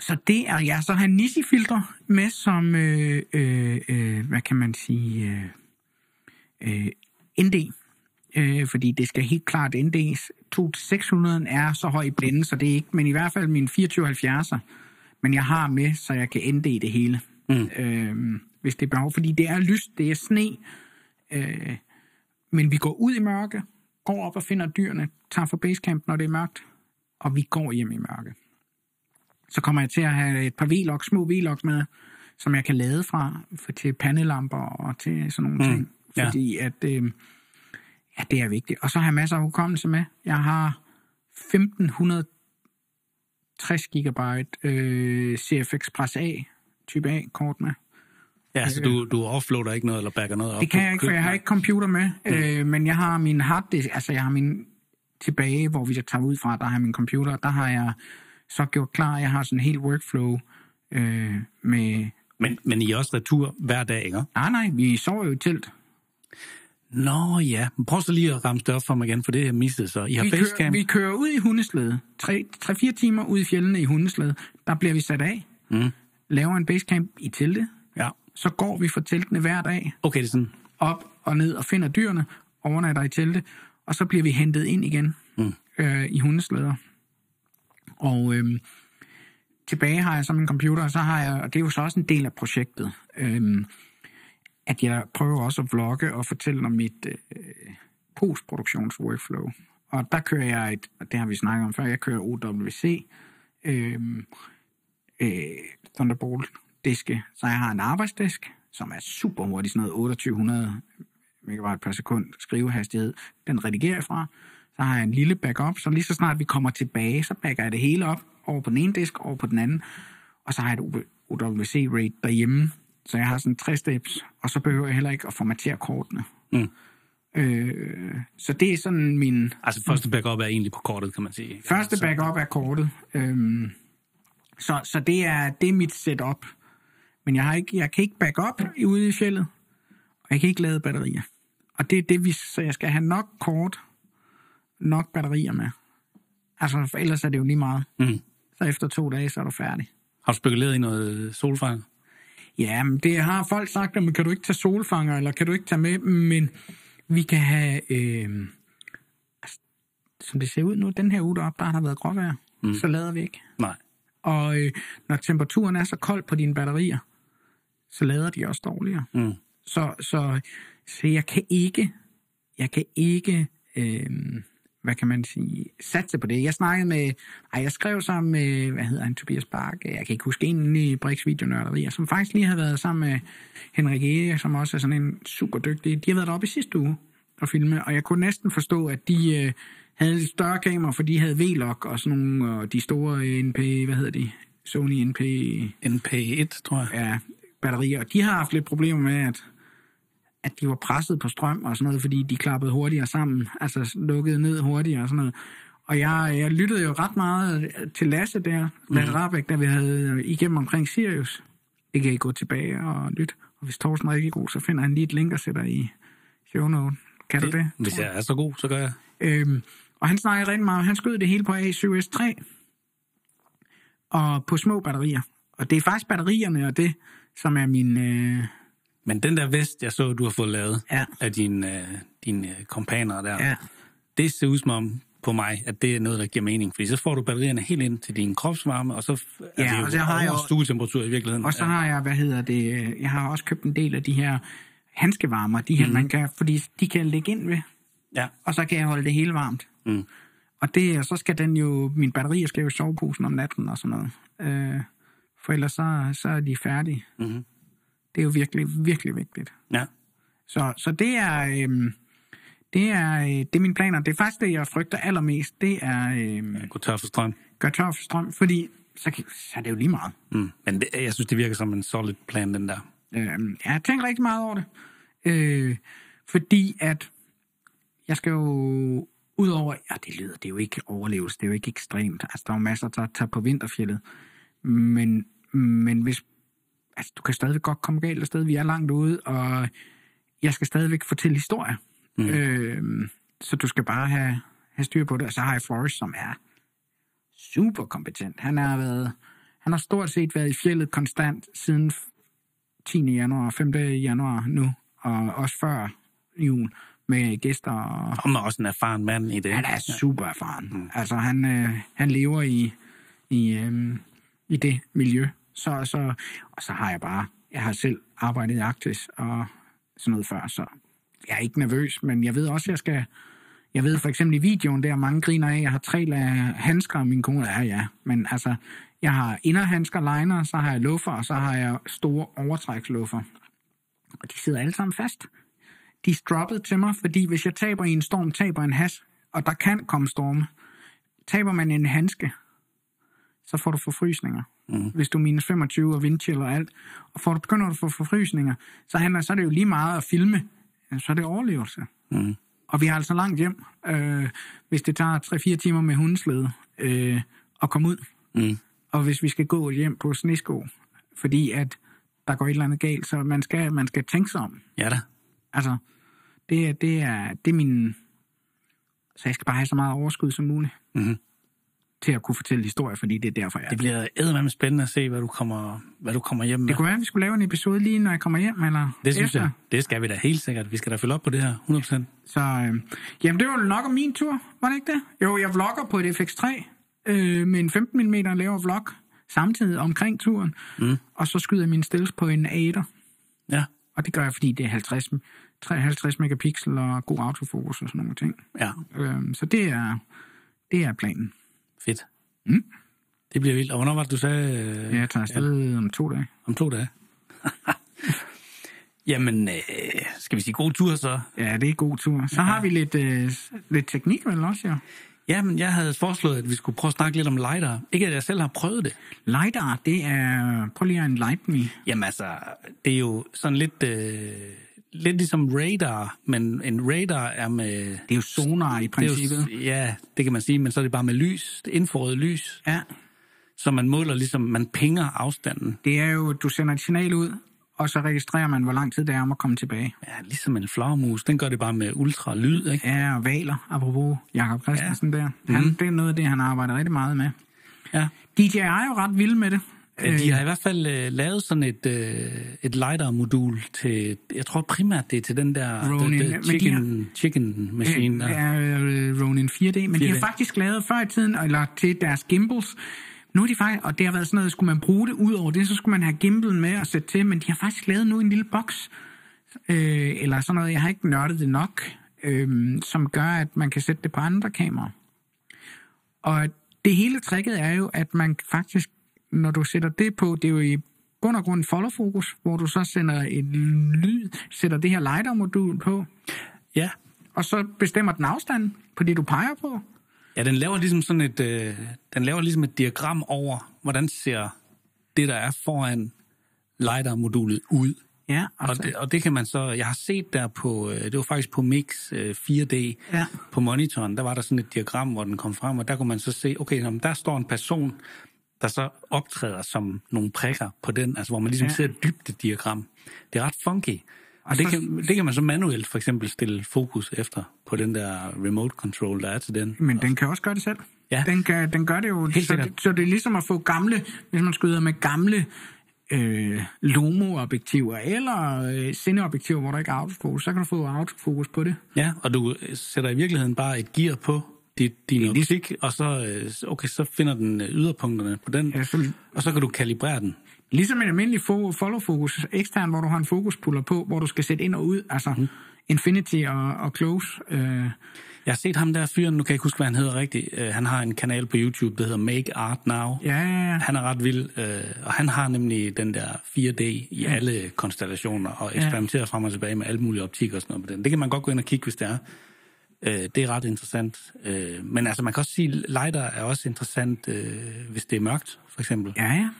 så det er, ja, så har Nisi-filter med som, øh, øh, øh, hvad kan man sige, øh, øh, ND. Øh, fordi det skal helt klart ND's. 2600 er så høj i blinde, så det er ikke, men i hvert fald min 2470'er. Men jeg har med, så jeg kan ND det hele. Mm. Øh, hvis det er behov, fordi det er lyst, det er sne, øh, men vi går ud i mørke, går op og finder dyrene, tager for basecamp, når det er mørkt, og vi går hjem i mørke. Så kommer jeg til at have et par v små v med, som jeg kan lade fra for til pandelamper og til sådan nogle mm, ting. Fordi ja. at, øh, ja, det er vigtigt. Og så har jeg masser af hukommelse med. Jeg har 1560 gigabyte øh, CF Express A, type A kort med. Ja, så du, du offloader ikke noget, eller backer noget op? Det kan jeg ikke, for jeg har ikke computer med, mm. øh, men jeg har min harddisk, altså jeg har min tilbage, hvor vi tager ud fra, der har jeg min computer, der har jeg så gjort klar, jeg har sådan en helt workflow øh, med... Men, men I er også retur hver dag, ikke? Nej, nej, vi sover jo i telt. Nå ja, prøv så lige at ramme det op for mig igen, for det har mistet så. I har vi, kører, vi kører ud i hundeslæde. 3-4 timer ud i fjellene i hundeslæde. Der bliver vi sat af. Mm. Laver en basecamp i teltet. Så går vi fra teltene hver dag. Okay, det er sådan. Op og ned og finder dyrene, overnatter i teltet, og så bliver vi hentet ind igen mm. øh, i hundeslæder. Og øh, tilbage har jeg så min computer, og så har jeg, og det er jo så også en del af projektet, øh, at jeg prøver også at vlogge og fortælle om mit øh, postproduktions-workflow. Og der kører jeg et, og det har vi snakket om før, jeg kører OWC, øh, øh, Thunderbolt-diske. Så jeg har en arbejdsdisk, som er super hurtig, sådan noget 2800 megabyte per sekund skrivehastighed. Den redigerer jeg fra. Så har jeg en lille backup, så lige så snart vi kommer tilbage, så backer jeg det hele op over på den ene disk, over på den anden. Og så har jeg et OWC-rate derhjemme, så jeg har sådan tre steps, og så behøver jeg heller ikke at formatere kortene. Mm. Øh, så det er sådan min... Altså første backup er egentlig på kortet, kan man sige. Første backup er kortet. Øhm, så, så det er, det er mit setup. Men jeg, har ikke, jeg kan ikke backup ude i fjellet, og jeg kan ikke lade batterier. Og det er det, vi, så jeg skal have nok kort, nok batterier med. Altså, for ellers er det jo lige meget. Mm. Så efter to dage, så er du færdig. Har du spekuleret i noget solfanger? Ja, men det har folk sagt, at kan du ikke tage solfanger, eller kan du ikke tage med, men vi kan have, øh, altså, som det ser ud nu, den her uge deroppe, der har været gråvejr, mm. så lader vi ikke. Nej. Og øh, når temperaturen er så kold på dine batterier, så lader de også dårligere. Mm. Så, så, så jeg kan ikke, jeg kan ikke, øh, hvad kan man sige, satse på det. Jeg snakkede med, ej, jeg skrev sammen med, hvad hedder han, Tobias Bark, jeg kan ikke huske en i Brix Videonørderier, som faktisk lige har været sammen med Henrik Ege, som også er sådan en super dygtig. De har været deroppe i sidste uge og filme, og jeg kunne næsten forstå, at de øh, havde lidt større kamera, for de havde V-Log og sådan nogle, og de store NP, hvad hedder de, Sony NP... NP1, tror jeg. Ja, batterier. Og de har haft lidt problemer med, at at de var presset på strøm og sådan noget, fordi de klappede hurtigere sammen, altså lukkede ned hurtigere og sådan noget. Og jeg, jeg lyttede jo ret meget til Lasse der, Lasse mm. Rabeck, da vi havde igennem omkring Sirius. Det kan I gå tilbage og lytte. Og hvis Thorsten er rigtig god, så finder han lige et link og sætter i show note. Kan det, du det? Hvis jeg er så god, så gør jeg. Øhm, og han snakker rigtig meget. Han skød det hele på A7S3. Og på små batterier. Og det er faktisk batterierne og det, som er min... Øh, men den der vest, jeg så, du har fået lavet ja. af dine, øh, dine øh, kompaner der, ja. det ser ud som om på mig, at det er noget, der giver mening. Fordi så får du batterierne helt ind til din kropsvarme, og så er ja, det jo og så har jeg stuetemperatur i virkeligheden. Og så har jeg, hvad hedder det, jeg har også købt en del af de her handskevarmer, de her, mm. man kan, fordi de kan lægge ind ved, ja. og så kan jeg holde det hele varmt. Mm. Og det, så skal den jo, min batterier skal jo i soveposen om natten og sådan noget. Øh, for ellers så, så er de færdige. Mm-hmm. Det er jo virkelig, virkelig vigtigt. Ja. Så, så det er... Øh, det er, øh, det er mine planer. Det er faktisk det, jeg frygter allermest. Det er øh, Gå tør for strøm. gør tør for strøm, fordi så, kan, så er det jo lige meget. Mm. Men det, jeg synes, det virker som en solid plan, den der. Øh, jeg har tænkt rigtig meget over det. Øh, fordi at jeg skal jo udover, ja det lyder, det er jo ikke overlevelse, det er jo ikke ekstremt. Altså der er jo masser, der tager på vinterfjellet. Men, men hvis, altså du kan stadigvæk godt komme galt afsted, vi er langt ude, og jeg skal stadigvæk fortælle historier. Mm. Øh, så du skal bare have, have styr på det. Og så har jeg Flores, som er super kompetent. Han har været, han har stort set været i fjellet konstant siden 10. januar, 5. januar nu, og også før jul med gæster. Og man er også en erfaren mand i det. han er super erfaren. Mm. Altså, han, øh, han lever i, i, øh, i det miljø. Så, så, og så har jeg bare, jeg har selv arbejdet i Arktis og sådan noget før, så jeg er ikke nervøs, men jeg ved også, at jeg skal, jeg ved for eksempel i videoen der, mange griner af, jeg har tre lag handsker, og min kone er ja, men altså, jeg har inderhandsker, liner, så har jeg luffer, og så har jeg store overtræksluffer. Og de sidder alle sammen fast. De er droppet til mig, fordi hvis jeg taber i en storm, taber en has, og der kan komme storme. Taber man en handske, så får du forfrysninger. Mm. Hvis du er minus 25 og vindchill og alt, og får du, begynder du at få forfrysninger, så, handler, så er det jo lige meget at filme, så er det overlevelse. Mm. Og vi har altså langt hjem, øh, hvis det tager 3-4 timer med hundeslede øh, at komme ud. Mm. Og hvis vi skal gå hjem på snesko, fordi at der går et eller andet galt, så man skal, man skal tænke sig om. Ja da. Altså, det, er- det, er, det er min... Så jeg skal bare have så meget overskud som muligt Mm-hmm. Til at kunne fortælle historier, fordi det er derfor, jeg er. Det bliver eddermame spændende at se, hvad du kommer, hvad du kommer hjem med. Det kunne være, at vi skulle lave en episode lige, når jeg kommer hjem, eller Det synes efter. jeg. Det skal vi da helt sikkert. Vi skal da følge op på det her, 100%. Så øh, jamen, det var nok om min tur, var det ikke det? Jo, jeg vlogger på et FX3 øh, med en 15 mm lavere vlog samtidig omkring turen, mm. og så skyder jeg min stills på en A8'er. Ja. Og det gør jeg, fordi det er 50, 53 megapixel og god autofokus og sådan nogle ting. Ja. Øh, så det er, det er planen. Fedt. Mm. Det bliver vildt. Og hvornår var det, du sagde? Øh, Jeg tager afsted om to dage. Om to dage. (laughs) Jamen, øh, skal vi sige god tur så? Ja, det er god tur. Så har vi lidt, øh, lidt teknik vel også, ja. Jamen, jeg havde foreslået, at vi skulle prøve at snakke lidt om LiDAR. Ikke at jeg selv har prøvet det. LiDAR, det er... Prøv lige at enlighten me. Jamen altså, det er jo sådan lidt, øh, lidt ligesom radar, men en radar er med... Det er jo sonar i Det princippet. jo, ja, det kan man sige, men så er det bare med lys, det infrarøde lys, Ja, så man måler ligesom, man pinger afstanden. det er jo, du sender et signal ud, og så registrerer man, hvor lang tid det er om at komme tilbage. Ja, ligesom en flagermus, den gør det bare med ultralyd, ikke? Ja, og valer, apropos Jakob Christensen ja. der. Han, mm. Det er noget af det, han arbejder rigtig meget med. Ja. DJI er jo ret vild med det. Øh, De har i hvert fald øh, lavet sådan et, øh, et LiDAR-modul til, jeg tror primært det er til den der Ronin, the, the de chicken, chicken machine. Der. er øh, Ronin 4D, men 4D. de har 4D. faktisk lavet før i tiden, eller til deres gimbals, nu er de faktisk, og det har været sådan noget, skulle man bruge det ud over det, så skulle man have gimbalen med og sætte til, men de har faktisk lavet nu en lille boks, øh, eller sådan noget, jeg har ikke nørdet det nok, øh, som gør, at man kan sætte det på andre kameraer. Og det hele tricket er jo, at man faktisk, når du sætter det på, det er jo i bund og grund follow fokus, hvor du så sender et lyd, sætter det her LiDAR-modul på, Ja. og så bestemmer den afstand på det, du peger på. ja, den laver ligesom sådan et, øh, den laver ligesom et diagram over, hvordan ser det, der er foran LiDAR-modulet ud. Ja, Og det, og det kan man så, jeg har set der på, øh, det var faktisk på Mix øh, 4D, Ja. på monitoren, der var der sådan et diagram, hvor den kom frem, og der kunne man så se, okay, nå, men der står en person, der så optræder som nogle prikker på den, altså hvor man ligesom Ja. ser et dybdediagram. Det er ret funky. Og, det, så- kan, det kan man så manuelt for eksempel stille fokus efter på den der remote control, der er til den. Men den kan også gøre det selv. Ja. Den, kan, den gør det jo. Helt så, det, så det er ligesom at få gamle, hvis man skyder med gamle øh, Lomo-objektiver eller øh, Cine-objektiver, hvor der ikke er autofokus, så kan du få autofokus på det. Ja, og du sætter i virkeligheden bare et gear på dit, din optik, og så, øh, okay, så finder den øh, yderpunkterne på den, Ja, så, og så kan du kalibrere den. Ligesom en almindelig fo- follow-fokus ekstern, hvor du har en fokuspuller på, hvor du skal sætte ind og ud, altså mm. infinity og, og close. Øh, Jeg har set ham der fyren, nu kan jeg ikke huske, hvad han hedder rigtigt. Uh, han har en kanal på YouTube, der hedder Make Art Now. ja, ja, ja. Han er ret vild, øh, og han har nemlig den der 4D i ja. alle konstellationer, og eksperimenterer frem og tilbage med alle mulige optik og sådan noget på den. Det kan man godt gå ind og kigge, hvis det er. Øh, det er ret interessant. Øh, men altså, man kan også sige, lighter er også interessant, øh, hvis det er mørkt, for eksempel. Ja, ja.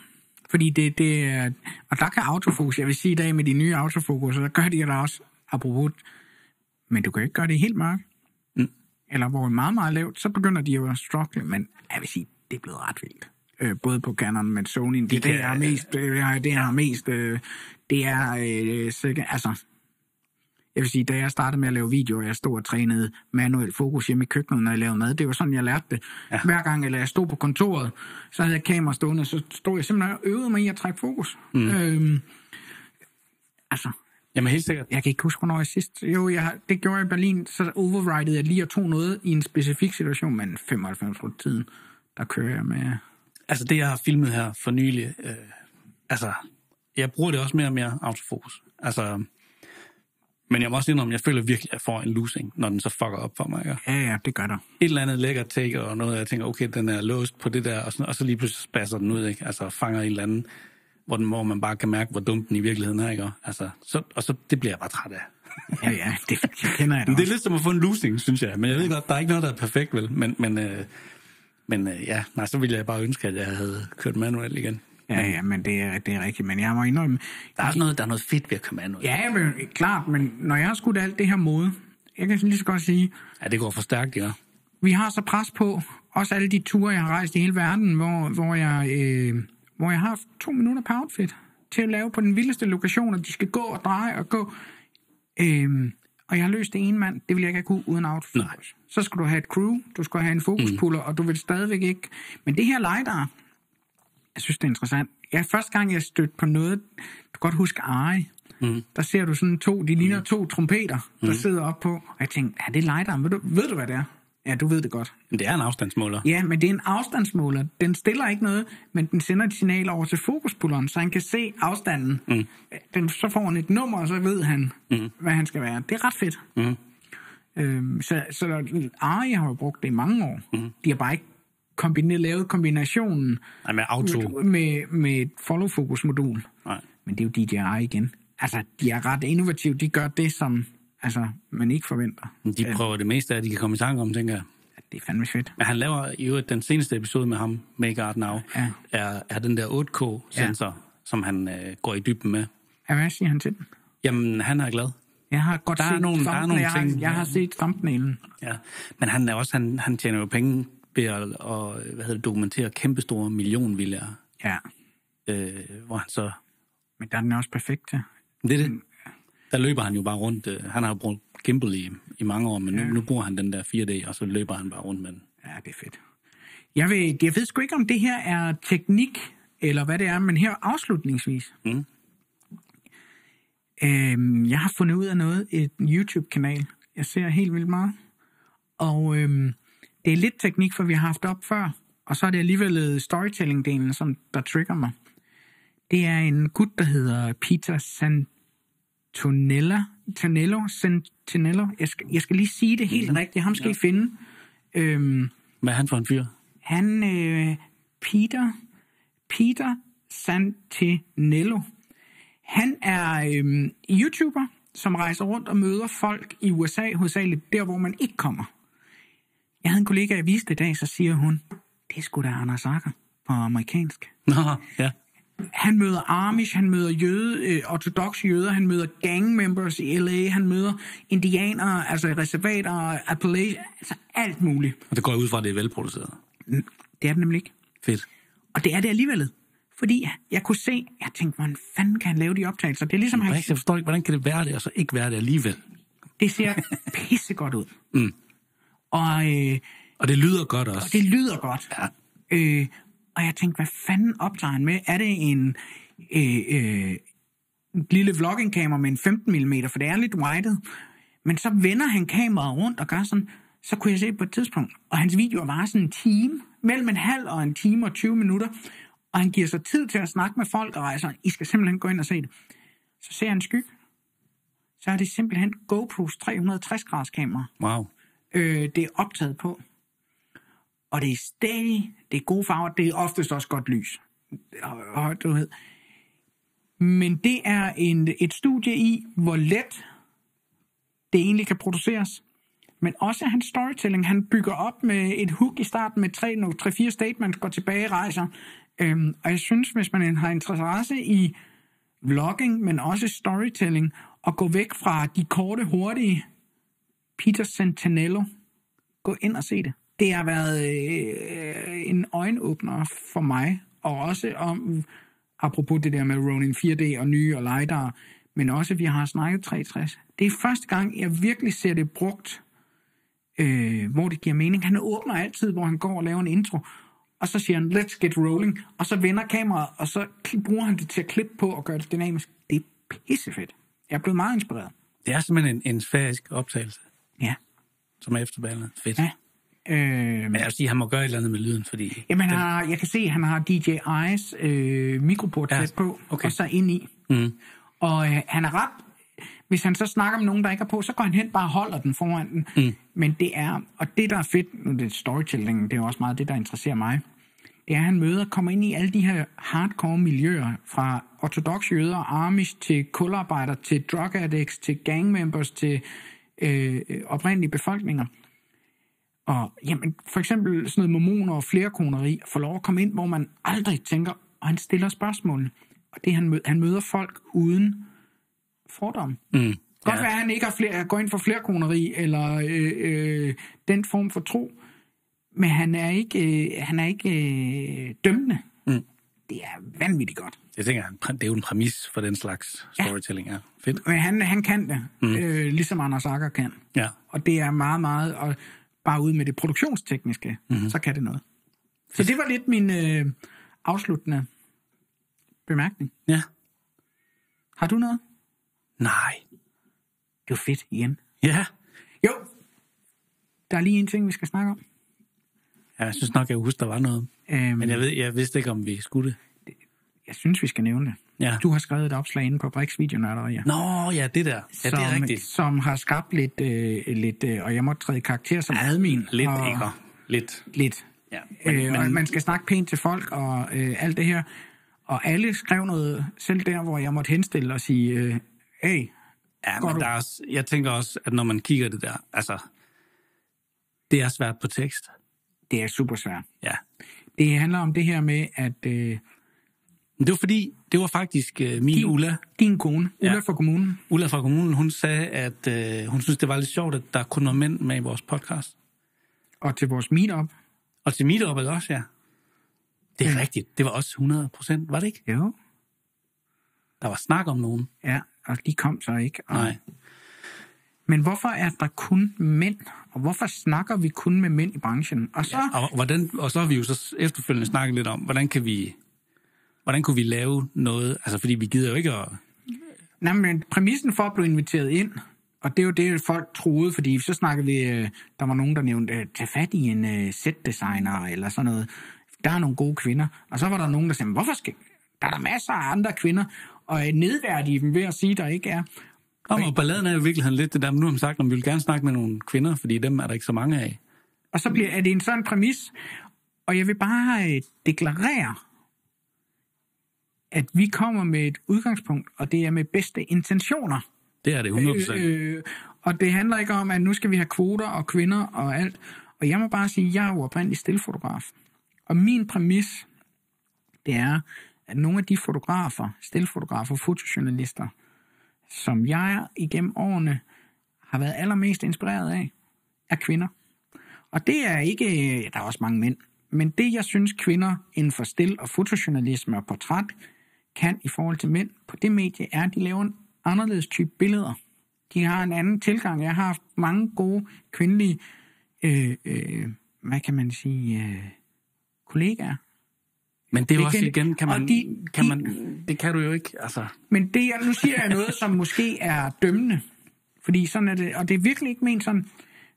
Fordi det, det er... Og der kan autofokus, jeg vil sige i dag med de nye autofokus, der gør de der også, apropos, men du kan ikke gøre det helt mørkt. Mm. Eller hvor det er meget, meget lavt, så begynder de jo at struggle, men jeg vil sige, det er blevet ret vildt. Øh, både på Canon, men Sony, det, det, kan- det er mest, øh, det er, det er mest, øh, det er, øh, sikkert, altså, jeg vil sige, da jeg startede med at lave videoer, jeg stod og trænede manuel fokus hjemme i køkkenet, når jeg lavede mad. Det var sådan, jeg lærte det. Ja. Hver gang eller jeg stod på kontoret, så havde jeg kamera stående, så stod jeg simpelthen og øvede mig i at trække fokus. Mm. Øhm, altså, Jamen helt sikkert. jeg kan ikke huske, hvornår jeg sidst... Jo, jeg, har- det gjorde jeg i Berlin, så overridede jeg lige og tog noget i en specifik situation, men 95 af tiden, der kører jeg med... Altså det, jeg har filmet her for nylig, øh, altså, jeg bruger det også mere og mere autofokus. Altså, men jeg må også indrømme, jeg føler virkelig, at jeg får en losing, når den så fucker op for mig. Ikke? Ja, ja, det gør der. Et eller andet lækkert take, og noget, jeg tænker, okay, den er låst på det der, og, sådan, og så lige pludselig spasser den ud, ikke? Altså fanger en eller anden, hvor, den, hvor man bare kan mærke, hvor dum den i virkeligheden er, ikke? Altså, så, og så, det bliver jeg bare træt af. Ja, ja, det, det kender jeg (laughs) da det er lidt som at få en losing, synes jeg. Men jeg ved godt, der er ikke noget, der er perfekt, vel? Men, men, øh, men øh, ja, nej, så ville jeg bare ønske, at jeg havde kørt manuel igen. Ja, ja, men det er, det er rigtigt. Men jeg må indrømme, Der er også noget, der er noget fedt ved at køre manuel. Ja, men, klart, men når jeg har skudt alt det her mode, jeg kan lige så godt sige, ja det går for stærkt, ja. vi har så pres på, også alle de ture, jeg har rejst i hele verden, hvor, hvor, jeg, øh, hvor jeg har haft to minutter per outfit til at lave på den vildeste lokation, og de skal gå og dreje og gå. Øh, og jeg har løst det ene mand, det vil jeg ikke have kunne uden autofokus. Nej. Så skal du have et crew, du skal have en fokuspuller, mm. og du vil stadigvæk ikke... Men det her LiDAR, jeg synes, det er interessant. Ja, første gang, jeg stødte på noget, du kan godt huske Ari, mm. der ser du sådan to, de ligner to trompeter, der mm. sidder op på, og jeg tænkte, er det LiDAR? Ved du, ved du, hvad det er? Ja, du ved det godt. Men det er en afstandsmåler. Ja, men det er en afstandsmåler. Den stiller ikke noget, men den sender et signal over til fokuspulleren, så han kan se afstanden. Mm. Den, så får han et nummer, og så ved han, mm. hvad han skal være. Det er ret fedt. Mm. Øhm, så, så Ari har jo brugt det i mange år. Mm. De har bare ikke kombineret, lavet kombinationen Nej, med auto. med, med et follow-fokus-modul. Nej. Men det er jo DJI igen. Altså, de er ret innovative. De gør det, som altså, man ikke forventer. De prøver det meste af, de kan komme i tanke om, tænker jeg. Det er fandme fedt. Men han laver i øvrigt den seneste episode med ham, Make Art Now, Ja. er, er den der 8K-sensor, ja. som han øh, går i dybden med. Ja, hvad siger han til den? Jamen, han er glad. Jeg har godt Der er set nogle- der er nogle jeg, har, ting- jeg har set thumbnailen. Ja. Men han er også, han, han tjener jo penge ved at, og, hvad hedder det, dokumentere kæmpestore millionvillager, Ja, øh, hvor han så... men der er den også perfekt til. Det er det. Der løber han jo bare rundt. Øh, han har jo brugt gimbal i, i mange år, men nu, nu bruger han den der 4D, og så løber han bare rundt med den. Ja, det er fedt. Jeg ved, jeg ved sgu ikke, om det her er teknik, eller hvad det er, men her afslutningsvis. Mm. Øhm, jeg har fundet ud af noget, et YouTube-kanal. Jeg ser helt vildt meget. Og øhm, det er lidt teknik, for vi har haft op før. Og så er det alligevel storytelling-delen, som der trigger mig. Det er en gut, der hedder Peter Santonella. Tonello, Santinello. Jeg skal, jeg skal lige sige det helt rigtigt. Ham skal I finde. Øhm, Hvad er han for en fyr? han, øh, Peter, Peter Santinello, han er øh, YouTuber, som rejser rundt og møder folk i USA, hovedsageligt der, hvor man ikke kommer. Jeg havde en kollega, jeg viste i dag, så siger hun, det er sgu da Anders Akker på amerikansk. Nå, ja. Han møder Amish, han møder jøde, øh, ortodoxe jøder, han møder gang members i LA, han møder indianere, altså reservater, Appalachia, altså alt muligt. Og det går jeg ud fra, at det er velproduceret. Det er det nemlig ikke. Fedt. Og det er det alligevel. Fordi jeg kunne se, jeg tænkte, hvordan fanden kan han lave de optagelser? Det er ligesom, han, Jeg forstår ikke, hvordan kan det være det, og så ikke være det alligevel? det ser (laughs) pissegodt ud. Mm. Og, øh, Og det lyder godt også. og det lyder godt. Ja. Øh, og jeg tænkte, hvad fanden optager han med? Er det en øh, øh, en lille vloggingkamera med en 15 mm, for det er lidt widet. Men så vender han kameraet rundt og gør sådan, så kunne jeg se på et tidspunkt, og hans videoer var sådan en time, mellem en halv og en time og 20 minutter, og han giver sig tid til at snakke med folk og rejser. I skal simpelthen gå ind og se det. Så ser han en skyg. Så er det simpelthen GoPros 360 kamera. Wow. Øh, det er optaget på. Og det er stadig, det er gode farver, det er oftest også godt lys. Og, og, du ved. Men det er en, et studie i, hvor let det egentlig kan produceres. Men også hans storytelling, han bygger op med et hook i starten med tre, no, tre fire statements, går tilbage, rejser. Øhm, og jeg synes, hvis man har interesse i vlogging, men også storytelling, og gå væk fra de korte, hurtige Peter Santanello. gå ind og se det. Det har været øh, en øjenåbner for mig, og også om, apropos det der med Ronin 4D og nye og LiDAR, men også, vi har snakket 360. Det er første gang, jeg virkelig ser det brugt, øh, hvor det giver mening. Han åbner altid, hvor han går og laver en intro, og så siger han, let's get rolling, og så vender kameraet, og så bruger han det til at klippe på og gøre det dynamisk. Det er pissefedt. Jeg er blevet meget inspireret. Det er simpelthen en, en sfærisk optagelse, Ja. som er efterballet. Fedt. ja. Øh, Men jeg vil sige, at han må gøre et eller andet med lyden, fordi... Jamen, han har, jeg kan se, at han har DJI's øh, mikroport Ja, på, okay. og så ind i. Mm. Og øh, han er ret... Hvis han så snakker med nogen, der ikke er på, så går han hen bare og holder den foran den. Mm. Men det er... Og det, der er fedt... Nu er det storytelling, det er jo også meget det, der interesserer mig. Det er, at han møder, kommer ind i alle de her hardcore miljøer, fra ortodoxe jøder, amish, til kularbejder, til drug addicts, til gang members, til øh, oprindelige befolkninger. Og jamen, for eksempel sådan noget mormoner og flerkoneri, får lov at komme ind, hvor man aldrig tænker, og han stiller spørgsmålene. Og det han møder, han møder folk uden fordom. Mm. Godt være, at han ikke har flere, går ind for flerkoneri, eller øh, øh, den form for tro, men han er ikke, øh, han er ikke øh, dømmende. Mm. Det er vanvittigt godt. Jeg tænker, det er jo en præmis for den slags storytelling. Ja. Fedt. Men han, han kan det, mm. øh, ligesom Anders Akker kan. Ja. Og det er meget, meget, og bare ud med det produktionstekniske, mm-hmm. så kan det noget. Så det var lidt min øh, afsluttende bemærkning. Ja. Har du noget? Nej. Det var fedt igen. Ja. Jo, der er lige en ting, vi skal snakke om. Ja. Jeg synes nok, jeg husker, der var noget. Øhm, Men jeg, ved, jeg vidste ikke, om vi skulle det. jeg synes, vi skal nævne det. Ja. Du har skrevet et opslag inde på Brix Videonørderier. Nå, ja, det der. Ja, det er som, rigtigt. som har skabt lidt, øh, lidt øh, og jeg må træde karakter som admin. Lidt og, ikke. Lidt. Lidt. Ja. Men, Men, øh, men, man skal snakke pænt til folk og øh, alt det her. Og alle skrev noget, selv der, hvor jeg måtte henstille og sige, øh, hey, ja, men du? der er også, jeg tænker også, at når man kigger det der, altså, det er svært på tekst. Det er super svært. Ja. Det handler om det her med, at øh, det var fordi, det var faktisk øh, min Din- Ulla, din kone, Ulla Ja. fra kommunen, Ulla fra kommunen, hun sagde, at øh, hun synes, det var lidt sjovt, at der kun var mænd med i vores podcast. og til vores meetup, Og til Meetup også, ja. Det er rigtigt. Det var også 100 procent, var det ikke? jo, Der var snak om nogen. ja, og de kom så ikke. Og, Nej. Men hvorfor er der kun mænd? Og hvorfor snakker vi kun med mænd i branchen? Og så, ja. Og, hvordan, og så har vi jo så efterfølgende snakket lidt om, hvordan kan vi... Hvordan kunne vi lave noget? Altså, fordi vi gider jo ikke at... nej, men præmissen for at blive inviteret ind, og det er jo det, folk troede, fordi så snakkede vi, øh, der var nogen, der nævnte, øh, tag fat i en uh, setdesigner eller sådan noget. Der er nogle gode kvinder. Og så var der nogen, der sagde, hvorfor skal... Der er der masser af andre kvinder, og øh, nedværdige dem ved at sige, der ikke er. Om, og balladen er jo i virkeligheden lidt det der, men nu har man sagt, at vi vil gerne snakke med nogle kvinder, fordi dem er der ikke så mange af. Og så bliver, er det en sådan præmis. Og jeg vil bare øh, deklarere, at vi kommer med et udgangspunkt, og det er med bedste intentioner. Det er det 100%. Øh, Øh, og det handler ikke om, at nu skal vi have kvoter og kvinder og alt. Og jeg må bare sige, at jeg er jo oprindelig stillfotograf. Og min præmis, det er, at nogle af de fotografer, stillfotografer, fotojournalister, som jeg igennem årene har været allermest inspireret af, er kvinder. Og det er ikke, der er også mange mænd, men det jeg synes kvinder inden for stil- og fotojournalisme og portræt kan i forhold til mænd på det medie, er, at de laver en anderledes type billeder. De har en anden tilgang. Jeg har haft mange gode kvindelige, øh, øh, hvad kan man sige, øh, kollegaer men det er jo også igen, kan man, de- kan de- man, det kan du jo ikke, altså... Men det, jeg, nu siger jeg noget, som måske er dømmende. Fordi sådan er det, og det er virkelig ikke ment sådan.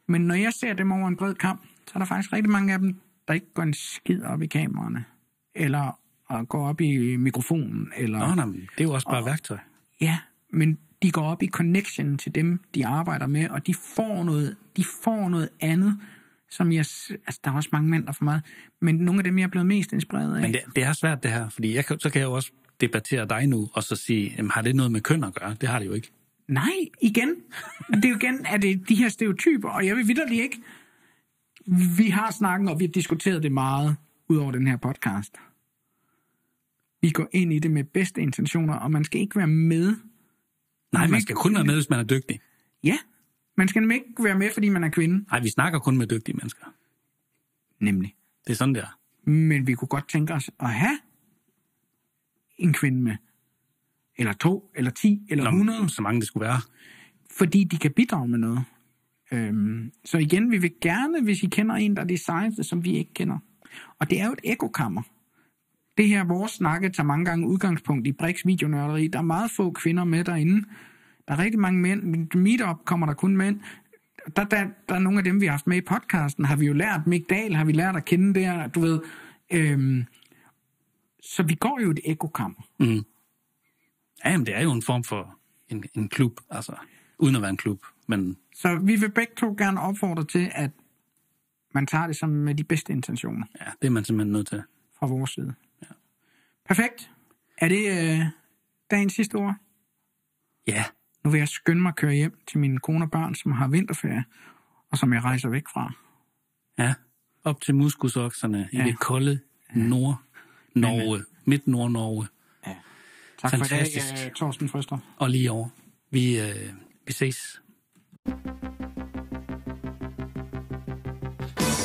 Men når jeg ser dem over en bred kamp, så er der faktisk rigtig mange af dem, der ikke går en skid op i kameraerne. Eller og går op i mikrofonen, eller... Nå, nej, det er jo også bare og, værktøj. Ja, men de går op i connection til dem, de arbejder med, og de får noget, de får noget andet, som jeg... Altså, der er også mange mænd, der får meget, men nogle af dem, jeg er blevet mest inspireret af. Men det, det er svært, det her, fordi jeg, så kan jeg jo også debattere dig nu, og så sige, jamen, har det noget med køn at gøre? Det har det jo ikke. Nej, igen. Det er jo igen, at det de her stereotyper, og jeg vil vidderligt ikke... Vi har snakket, og vi har diskuteret det meget, ud over den her podcast. Vi går ind i det med bedste intentioner, og man skal ikke være med. Nej, man skal kun være med, hvis man er dygtig. Ja, man skal ikke være med, fordi man er kvinde. Nej, vi snakker kun med dygtige mennesker. Nemlig. Det er sådan, der. Men vi kunne godt tænke os at have en kvinde med. Eller to, eller ti, eller hundrede. Så mange det skulle være. Fordi de kan bidrage med noget. Øhm, så igen, vi vil gerne, hvis I kender en, der er det sejeste, som vi ikke kender. Og det er jo et ekokammer. Det her, vores snakke, tager mange gange udgangspunkt i Brix videonørderi. Der er meget få kvinder med derinde. Der er rigtig mange mænd. Meetup kommer der kun mænd. Der, der, der er nogle af dem, vi har haft med i podcasten. Har vi jo lært Mick Dahl, har vi lært at kende der, du ved. Øhm, så vi går jo et ekokammer. Mm. Ja, jamen, det er jo en form for en, en klub, altså uden at være en klub. Men... Så vi vil begge to gerne opfordre til, at man tager det som med de bedste intentioner. Ja, det er man simpelthen nødt til. Fra vores side. Ja. Perfekt. Er det øh, dagens sidste ord? Ja. Nu vil jeg skynde mig at køre hjem til mine kone og børn, som har vinterferie, og som jeg rejser væk fra. Ja, op til muskusokserne ja. i det kolde Nord-Norge, midt-Nord-Norge. Ja. Tak Fantastisk. for i dag, uh, Torsten Frøster. Og lige over. Vi, uh, vi ses.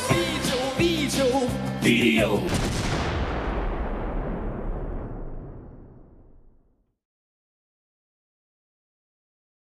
Video, video. Video.